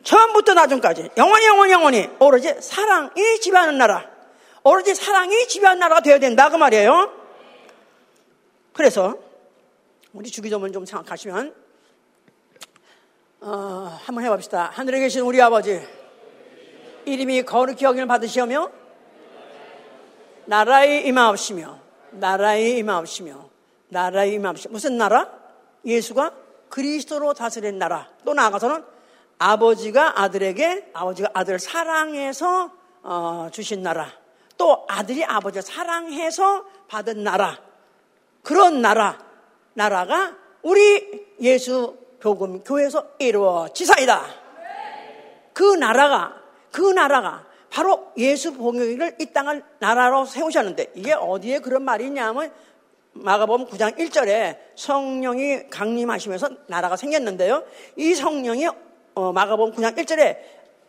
A: 처음부터 나중까지. 영원히 영원히 영원히. 오로지 사랑이 지배하는 나라. 오로지 사랑이 지배하는 나라가 되어야 된다. 그 말이에요. 그래서 우리 주기도문 좀 생각하시면 어, 한번 해봅시다. 하늘에 계신 우리 아버지. 이름이 거룩히 여김을 받으시오며 나라의 임하옵시며 나라의 임하옵시며 나라의 임하옵시며. 무슨 나라? 예수가 그리스도로 다스린 나라. 또 나아가서는 아버지가 아들에게 아버지가 아들을 사랑해서 어, 주신 나라 또 아들이 아버지를 사랑해서 받은 나라 그런 나라 나라가 우리 예수 복음 교회에서 이루어지사이다. 그 나라가 그 나라가 바로 예수 복음을 이 땅을 나라로 세우셨는데 이게 어디에 그런 말이 있냐면 마가복음 9장 1절에 성령이 강림하시면서 나라가 생겼는데요. 이 성령이 어, 마가복음 9장 1절에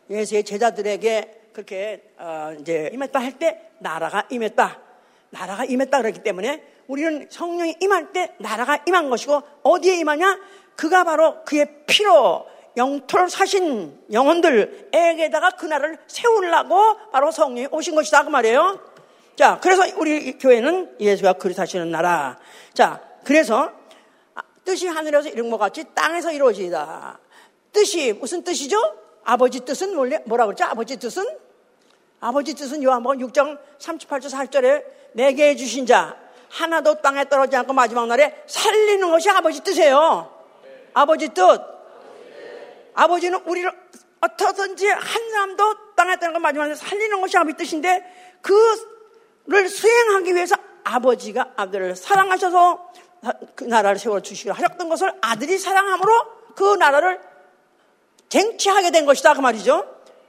A: 예수의 제자들에게 그렇게 어, 이제 임했다 할 때 나라가 임했다. 나라가 임했다 그랬기 때문에 우리는 성령이 임할 때 나라가 임한 것이고 어디에 임하냐? 그가 바로 그의 피로 영토를 사신 영혼들에게다가 그 나라를 세우려고 바로 성령이 오신 것이다 그 말이에요. 자, 그래서 우리 교회는 예수가 그리스도시는 나라. 자, 그래서 뜻이 하늘에서 이룬 것 같이 땅에서 이루어지다. 뜻이 무슨 뜻이죠? 아버지 뜻은 뭐라 그랬죠? 아버지 뜻은? 아버지 뜻은 요한복음 6장 38절 4절에 내게 해주신 자 하나도 땅에 떨어지지 않고 마지막 날에 살리는 것이 아버지 뜻이에요. 아버지 뜻. 아버지는 우리를 어떻든지 한 사람도 땅에 떨어지는 거 마지막 날에 살리는 것이 아버지 뜻인데 그를 수행하기 위해서 아버지가 아들을 사랑하셔서 그 나라를 세워 주시기로 하셨던 것을 아들이 사랑함으로 그 나라를 쟁취하게 된 것이다 그 말이죠.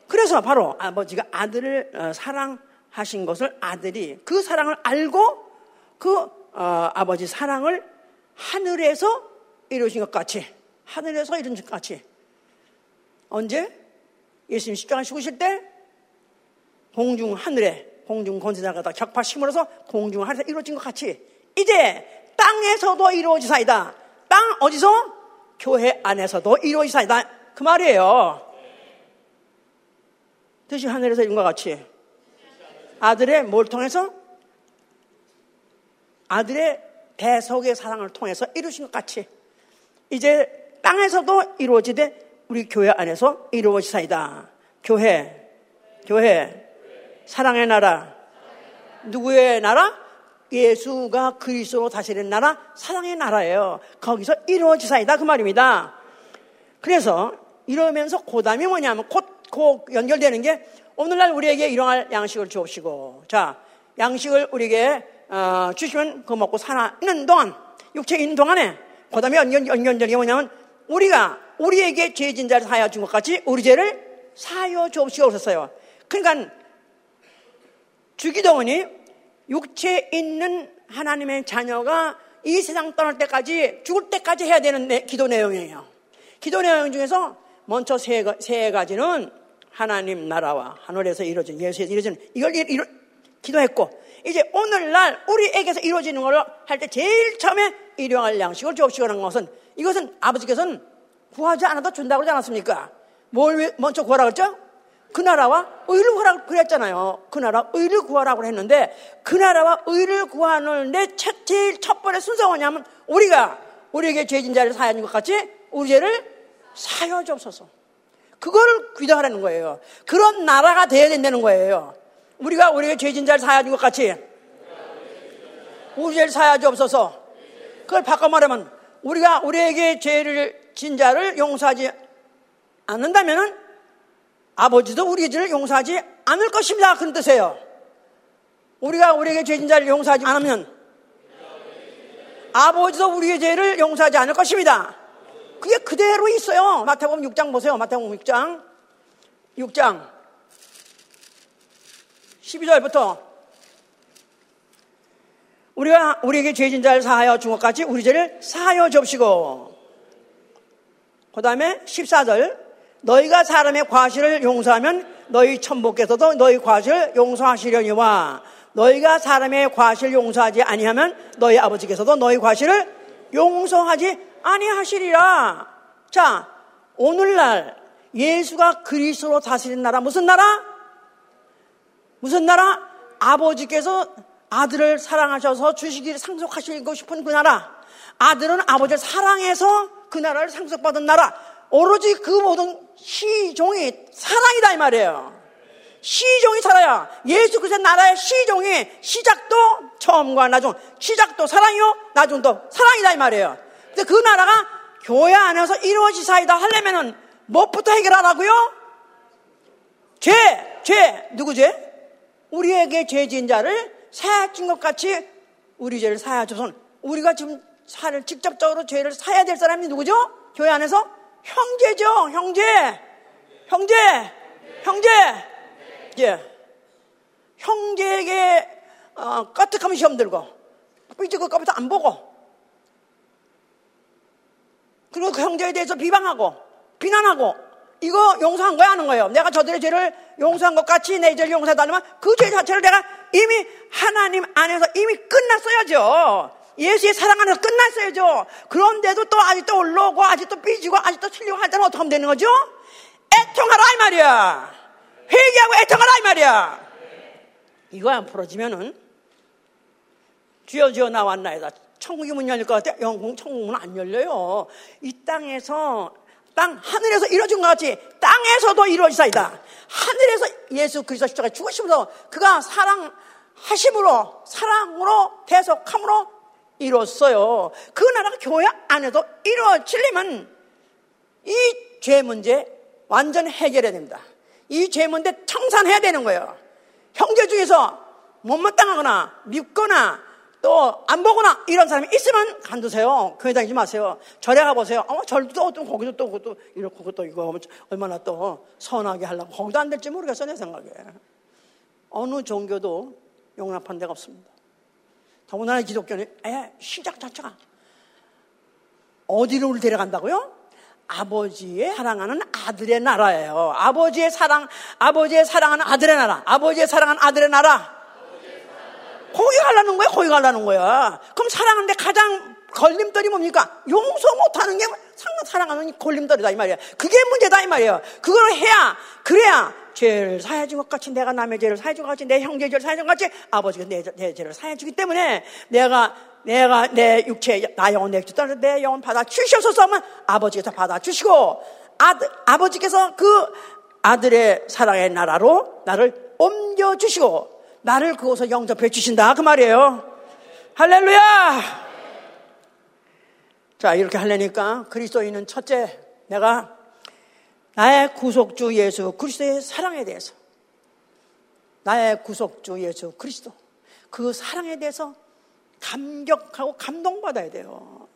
A: 그래서 바로 아버지가 아들을 어, 사랑하신 것을 아들이 그 사랑을 알고 그 어, 아버지 사랑을 하늘에서 이루신 것 같이 하늘에서 이룬 것 같이 언제 예수님 십자가 죽으실 때 공중 하늘에 공중 권세자가 다 격파 심으로서 공중 하늘에서 이루어진 것 같이 이제 땅에서도 이루어지사이다. 땅 어디서? 교회 안에서도 이루어지사이다. 그 말이에요. 뜻이 하늘에서 것 같이 아들의 뭘 통해서? 아들의 대속의 사랑을 통해서 이루신 것 같이 이제 땅에서도 이루어지되 우리 교회 안에서 이루어지사이다. 교회, 교회, 사랑의 나라. 누구의 나라? 예수가 그리스도로 다스리는 나라, 사랑의 나라예요. 거기서 이루어지사이다. 그 말입니다. 그래서 이러면서 고담이 뭐냐면 곧, 곧 연결되는 게 오늘날 우리에게 일용할 양식을 주옵시고 자, 양식을 우리에게 어, 주시면 그 먹고 사는 동안, 육체 있는 동안에, 그 다음에 연결, 연결되는 게 뭐냐면, 우리가 우리에게 죄진 자를 사하여 준 것 같이 우리 죄를 사하여 주옵시옵소서요. 그러니까, 주기도원이 육체 있는 하나님의 자녀가 이 세상 떠날 때까지, 죽을 때까지 해야 되는 내, 기도 내용이에요. 기도 내용 중에서 먼저 세, 세 가지는 하나님 나라와 하늘에서 이루어진 예수에서 이루어진 이걸 이루, 기도했고 이제 오늘날 우리에게서 이루어지는 걸 할 때 제일 처음에 일용할 양식을 주옵시고 하는 것은 이것은 아버지께서는 구하지 않아도 준다고 그러지 않았습니까? 뭘 먼저 구하라 그랬죠? 그 나라와 의를 구하라고 그랬잖아요. 그 나라 의를 구하라고 했는데 그 나라와 의를 구하는 내 첫, 제일 첫 번째 순서가 뭐냐면 우리가 우리에게 죄진 자를 사하는 것 같이 우리 죄를 사여 주옵소서. 그거를 기도하라는 거예요. 그런 나라가 되어야 된다는 거예요. 우리가 우리에게 죄진 자를 사야준 것 같이 우리 죄를 없어서 그걸 바꿔 말하면 우리가 우리에게 죄를 진 자를 용서하지 않는다면 아버지도 우리 죄를 용서하지 않을 것입니다. 그런 뜻이에요. 우리가 우리에게 죄진 자를 용서하지 않으면 아버지도 우리의 죄를 용서하지 않을 것입니다. 그게 그대로 있어요. 마태복음 6장 보세요. 마태복음 6장. 6장. 12절부터 우리가 우리에게 죄진 자를 사하여 준 것 같이 우리 죄를 사하여 접시고 그 다음에 14절 너희가 사람의 과실을 용서하면 너희 천복께서도 너희 과실을 용서하시려니와 너희가 사람의 과실 용서하지 아니하면 너희 아버지께서도 너희 과실을 용서하지 아니하시리라. 자, 오늘날 예수가 그리스도로 다스리는 나라 무슨 나라? 무슨 나라? 아버지께서 아들을 사랑하셔서 주시기를 상속하시고 싶은 그 나라. 아들은 아버지를 사랑해서 그 나라를 상속받은 나라. 오로지 그 모든 시종이 사랑이다 이 말이에요. 시종이 살아야 예수 그리스도 나라의 시종이 시작도 처음과 나중 시작도 사랑이요 나중도 사랑이다 이 말이에요. 근데 그 나라가 교회 안에서 이루어지사이다 하려면은 무엇부터 해결하라고요? 죄, 죄 누구 죄? 우리에게 죄 지은 자를 사야진 것 같이 우리 죄를 사야줘서 우리가 지금 사를 직접적으로 죄를 사야 될 사람이 누구죠? 교회 안에서 형제죠, 형제, 형제, 형제. 예. 형제에게 어, 까뜩하면 시험 들고 삐지고 까부터 안 보고 그리고 그 형제에 대해서 비방하고 비난하고 이거 용서한 거야 하는 거예요. 내가 저들의 죄를 용서한 것 같이 내 죄를 용서하다면 그 죄 자체를 내가 이미 하나님 안에서 이미 끝났어야죠. 예수의 사랑 안에서 끝났어야죠. 그런데도 또 아직도 올라오고 아직도 삐지고 아직도 틀리고 할 때는 어떻게 하면 되는 거죠? 애통하라 이 말이야. 회개하고 애통하라 이 말이야. 이거 안 풀어지면은 주여 주여 나왔나이다. 천국이 문 열릴 것 같아. 영국 천국은 안 열려요. 이 땅에서 땅 하늘에서 이루어진 것 같이 땅에서도 이루어지사이다. 하늘에서 예수 그리스도 십자가에 죽으심으로 그가 사랑하심으로 사랑으로 대속함으로 이뤘어요. 그 나라가 교회 안에도 이루어지려면 이 죄 문제 완전 해결해야 됩니다. 이 죄 문제 청산해야 되는 거예요. 형제 중에서 못마땅하거나 밉거나 또 안 보거나 이런 사람이 있으면 간두세요. 교회 다니지 마세요. 절에 가보세요. 어, 절도 또 거기도 또 그것도 이렇고 그것도 이거 얼마나 또 선하게 하려고 거기도 안 될지 모르겠어 내 생각에. 어느 종교도 용납한 데가 없습니다. 더군다나 기독교는 에, 시작 자체가 어디로 데려간다고요? 아버지의 사랑하는 아들의 나라예요. 아버지의 사랑, 아버지의 사랑하는 아들의 나라. 아버지의 사랑하는 아들의 나라. 거기 가려는 거야, 거기 가려는 거야. 그럼 사랑하는데 가장 걸림돌이 뭡니까? 용서 못하는 게 상당 사랑하는 걸림돌이다 이 말이야. 그게 문제다 이 말이야. 그걸 해야 그래야 죄를 사해준 것 같이 내가 남의 죄를 사해준 것 같이 내 형제 죄를 사해준 것 같이 아버지가 내, 내 죄를 사해주기 때문에 내가 내가 내 육체 나 영혼 내 주다 내 영혼 받아 주시옵소서 하면 아버지께서 받아 주시고 아들 아버지께서 그 아들의 사랑의 나라로 나를 옮겨 주시고 나를 그곳에 영접해 주신다 그 말이에요. 할렐루야. 자 이렇게 하려니까 그리스도인은 첫째 내가 나의 구속주 예수 그리스도의 사랑에 대해서 나의 구속주 예수 그리스도 그 사랑에 대해서 감격하고 감동받아야 돼요.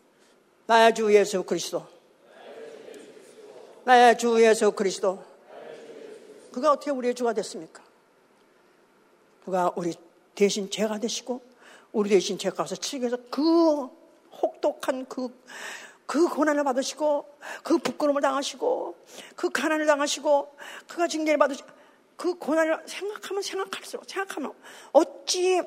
A: 나의 주 예수 그리스도 나의 주 예수 그리스도 그가 어떻게 우리의 주가 됐습니까? 그가 우리 대신 죄가 되시고 우리 대신 죄 값을 치기 위해서 그 혹독한 그, 그 고난을 받으시고 그 부끄러움을 당하시고 그 가난을 당하시고 그가 징계를 받으시고 그 고난을 생각하면 생각할수록 생각하면 어찌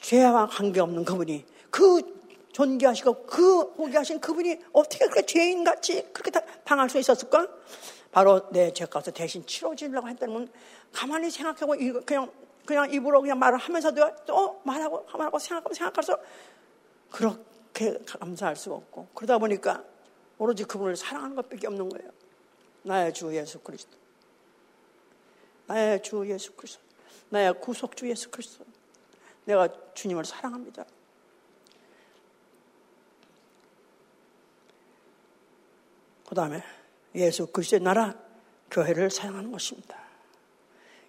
A: 죄와 관계없는 그분이 그 존귀하시고 그 호기하신 그분이 어떻게 그렇게 죄인같이 그렇게 당할 수 있었을까? 바로 내 죄값을 대신 치러주려고 했다면 가만히 생각하고 그냥 그냥 입으로 그냥 말을 하면서도 또 말하고 말하고 생각하고 생각할수록 그렇게 감사할 수가 없고 그러다 보니까 오로지 그분을 사랑하는 것밖에 없는 거예요. 나의 주 예수 그리스도. 나의 주 예수 그리스도. 나의 구속주 예수 그리스도. 내가 주님을 사랑합니다. 그 다음에 예수 그리스도의 나라, 교회를 사랑하는 것입니다.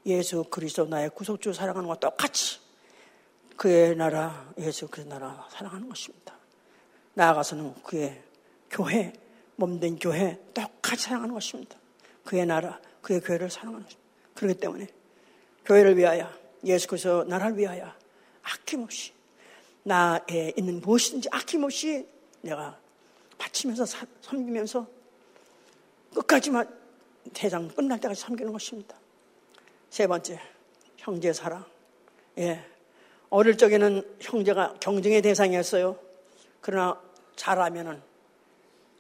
A: 예수 그리스도 나의 구속주 사랑하는 것과 똑같이 그의 나라, 예수 그리스도 나라 사랑하는 것입니다. 나아가서는 그의 교회, 몸된 교회 똑같이 사랑하는 것입니다. 그의 나라, 그의 교회를 사랑하는 것입니다. 그렇기 때문에 교회를 위하여, 예수 그리스도 나라를 위하여 아낌없이 나에 있는 무엇이든지 아낌없이 내가 바치면서 섬기면서 끝까지만 대장 끝날 때까지 섬기는 것입니다. 세 번째, 형제 사랑. 예. 어릴 적에는 형제가 경쟁의 대상이었어요. 그러나 잘하면은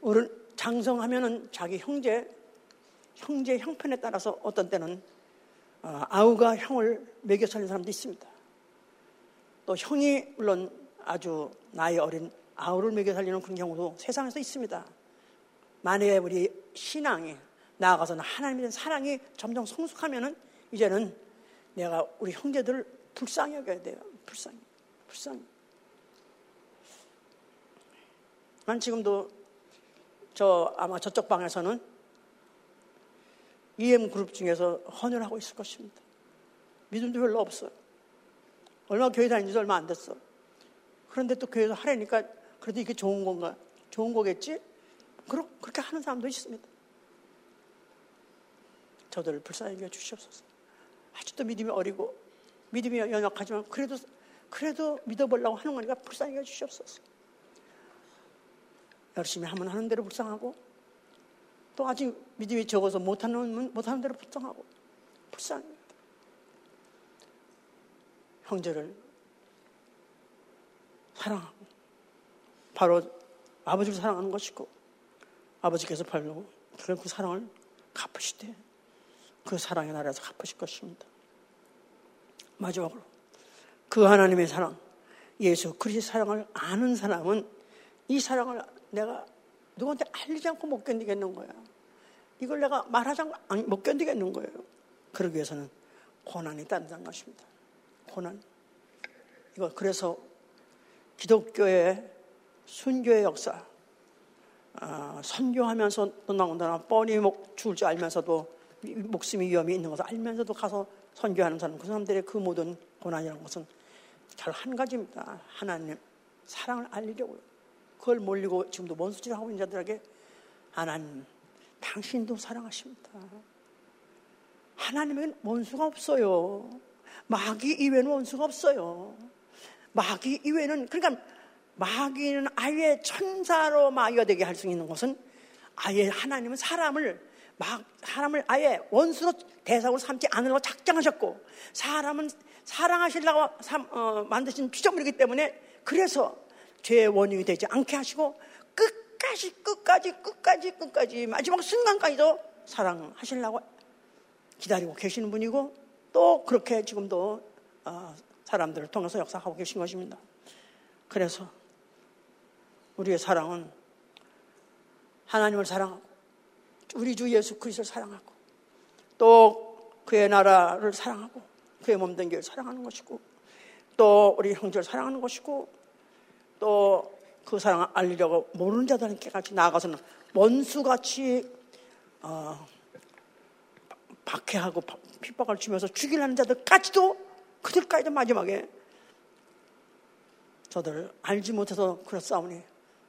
A: 어른 장성하면은 자기 형제 형제 형편에 따라서 어떤 때는 어, 아우가 형을 매겨 살린 사람도 있습니다. 또 형이 물론 아주 나이 어린 아우를 매겨 살리는 그런 경우도 세상에서 있습니다. 만약에 우리 신앙이 나아가서는 하나님에 대한 사랑이 점점 성숙하면은 이제는 내가 우리 형제들을 불쌍히 여겨야 돼요. 불쌍히. 불쌍히. 난 지금도 저 아마 저쪽 방에서는 EM 그룹 중에서 헌혈 하고 있을 것입니다. 믿음도 별로 없어요. 얼마 교회 다닌 지 얼마 안 됐어. 그런데 또 교회에서 하려니까 그래도 이게 좋은 건가? 좋은 거겠지? 그렇게 하는 사람도 있습니다. 저들을 불쌍히 여겨 주시옵소서. 아직도 믿음이 어리고 믿음이 연약하지만 그래도 그래도 믿어보려고 하는 거니까 여겨 주시옵소서. 열심히 하면 하는 대로 불쌍하고 또 아직 믿음이 적어서 못하는 못하는 대로 불쌍하고 불쌍해. 형제를 사랑하고 바로 아버지를 사랑하는 것이고 아버지께서 바로 그 사랑을 갚으시되 그 사랑의 나라에서 갚으실 것입니다. 마지막으로 그 하나님의 사랑, 예수 그리스도의 사랑을 아는 사람은 이 사랑을 내가 누구한테 알리지 않고 못 견디겠는 거야. 이걸 내가 말하지 않고 못 견디겠는 거예요. 그러기 위해서는 고난이 따른다는 것입니다. 고난. 이거 그래서 기독교의 순교의 역사, 어, 선교하면서 또 나온다나 뻔히 목 죽을 줄 알면서도 목숨이 위험이 있는 것을 알면서도 가서 선교하는 사람, 그 사람들의 그 모든 고난이라는 것은 잘한 가지입니다. 하나님 사랑을 알리려고요. 그걸 몰리고 지금도 원수질 하고 있는 자들에게 하나님, 당신도 사랑하십니다. 하나님에겐 원수가 없어요. 마귀 이외에는 원수가 없어요. 마귀 이외에는, 그러니까 마귀는 아예 천사로 마귀가 되게 할 수 있는 것은 아예 하나님은 사람을 막 사람을 아예 원수로 대상으로 삼지 않으려고 작정하셨고 사람은 사랑하시려고 삼, 어, 만드신 피조물이기 때문에 그래서 죄의 원인이 되지 않게 하시고 끝까지 끝까지 끝까지 끝까지 마지막 순간까지도 사랑하시려고 기다리고 계시는 분이고 또 그렇게 지금도 어, 사람들을 통해서 역사하고 계신 것입니다. 그래서 우리의 사랑은 하나님을 사랑하고 우리 주 예수 그리스도를 사랑하고 또 그의 나라를 사랑하고 그의 몸된 교회를 사랑하는 것이고 또 우리 형제를 사랑하는 것이고 또 그 사랑을 알리려고 모르는 자들에게 같이 나아가서는 원수같이 어, 박해하고 핍박을 주면서 죽이려는 자들까지도 그들까지도 마지막에 저들을 알지 못해서 그렇사오니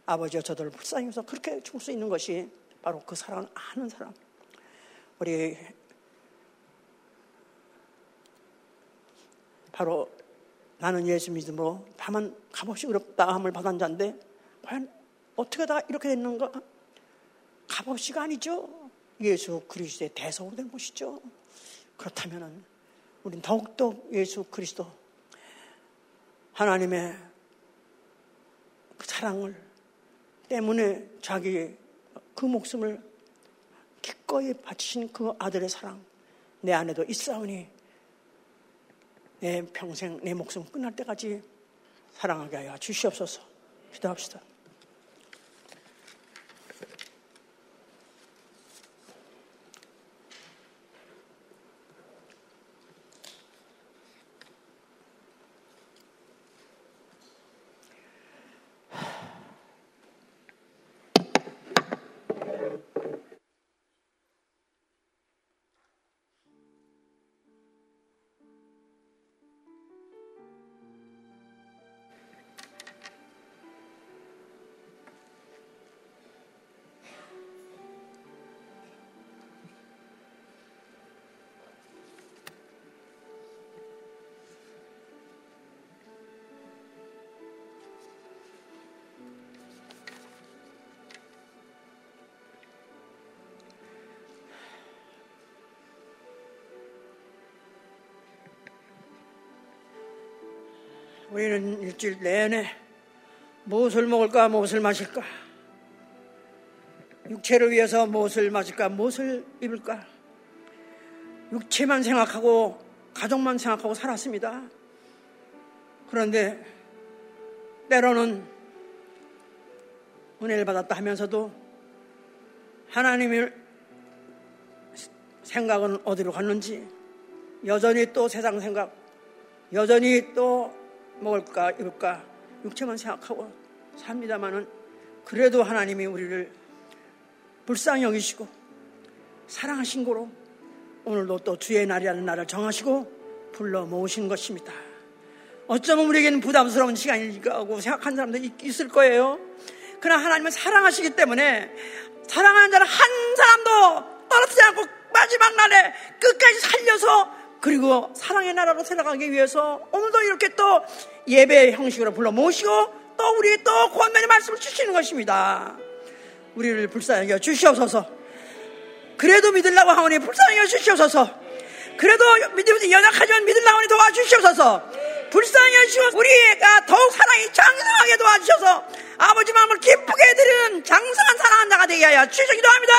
A: 아버지와 저들을 불쌍히 해서 그렇게 죽을 수 있는 것이 바로 그 사랑을 아는 사람. 우리 바로 나는 예수 믿음으로 다만 값없이 어렵다 함을 받은 자인데 과연 어떻게 다 이렇게 됐는가? 값없이가 아니죠. 예수 그리스도의 대성으로 된 것이죠. 그렇다면 우리는 더욱더 예수 그리스도 하나님의 그 사랑을 때문에 자기 그 목숨을 기꺼이 바치신 그 아들의 사랑 내 안에도 있사오니 내 평생 내 목숨 끝날 때까지 사랑하게 하여 주시옵소서 기도합시다. 우리는 일주일 내내 무엇을 먹을까, 무엇을 마실까, 육체를 위해서 무엇을 마실까, 무엇을 입을까, 육체만 생각하고 가족만 생각하고 살았습니다. 그런데 때로는 은혜를 받았다 하면서도 하나님의 생각은 어디로 갔는지 여전히 또 세상 생각, 여전히 또 먹을까 입을까 육체만 생각하고 삽니다마는 그래도 하나님이 우리를 불쌍히 여기시고 사랑하신 거로 오늘도 또 주의 날이라는 날을 정하시고 불러 모으신 것입니다. 어쩌면 우리에게는 부담스러운 시간이라고 생각하는 사람도 있을 거예요. 그러나 하나님은 사랑하시기 때문에 사랑하는 자를 한 사람도 떨어지지 않고 마지막 날에 끝까지 살려서 그리고 사랑의 나라로 살아가기 위해서 오늘도 이렇게 또 예배 형식으로 불러 모시고 또 우리 또 권면의 말씀을 주시는 것입니다. 우리를 불쌍히 여 주시옵소서. 그래도 믿으려고 하오니 불쌍히 여 주시옵소서. 그래도 믿음이 연약하지만 믿으려고 하니 도와주시옵소서. 불쌍히 여주시고 우리가 더욱 사랑이 장성하게 도와주셔서 아버지 마음을 기쁘게 해드리는 장성한 사랑한 자가 되게 하여 주시기 기도합니다.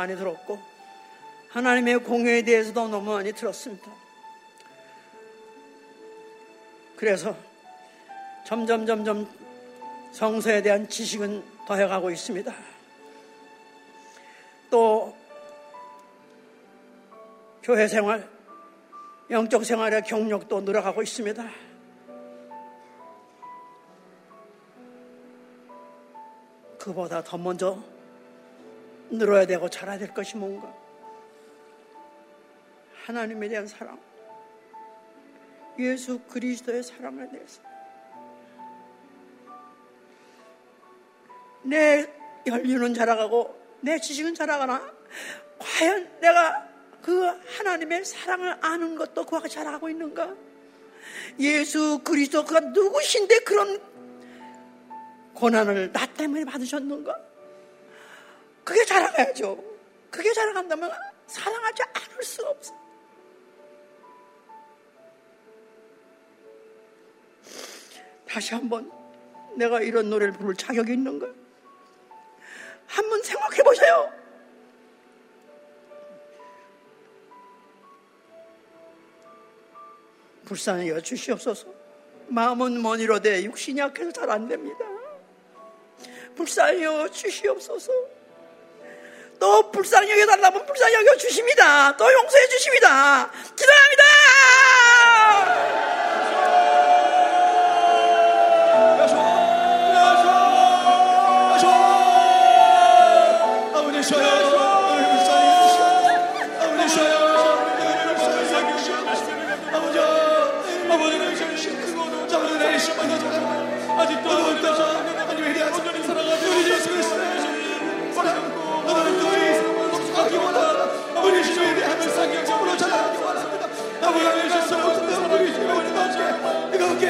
A: 많이 들었고 하나님의 공유에 대해서도 너무 많이 들었습니다. 그래서 점점 점점 성서에 대한 지식은 더해가고 있습니다. 또 교회 생활, 영적 생활의 경력도 늘어가고 있습니다. 그보다 더 먼저 늘어야 되고 자라야 될 것이 뭔가? 하나님에 대한 사랑, 예수 그리스도의 사랑에 대해서 내 연륜은 자라가고 내 지식은 자라가나 과연 내가 그 하나님의 사랑을 아는 것도 그와 같이 자라가고 있는가? 예수 그리스도 가 누구신데 그런 고난을 나 때문에 받으셨는가? 그게 자라가야죠. 그게 자라간다면 사랑하지 않을 수 없어. 다시 한번 내가 이런 노래를 부를 자격이 있는가? 한번 생각해 보세요. 불쌍히 여 주시옵소서. 마음은 먼이로되 육신이 약해서 잘 안 됩니다. 불쌍히 여 주시옵소서. 또 불쌍히 여겨달라면 불쌍히 여겨주십니다. 또 용서해 주십니다. 기도합니다!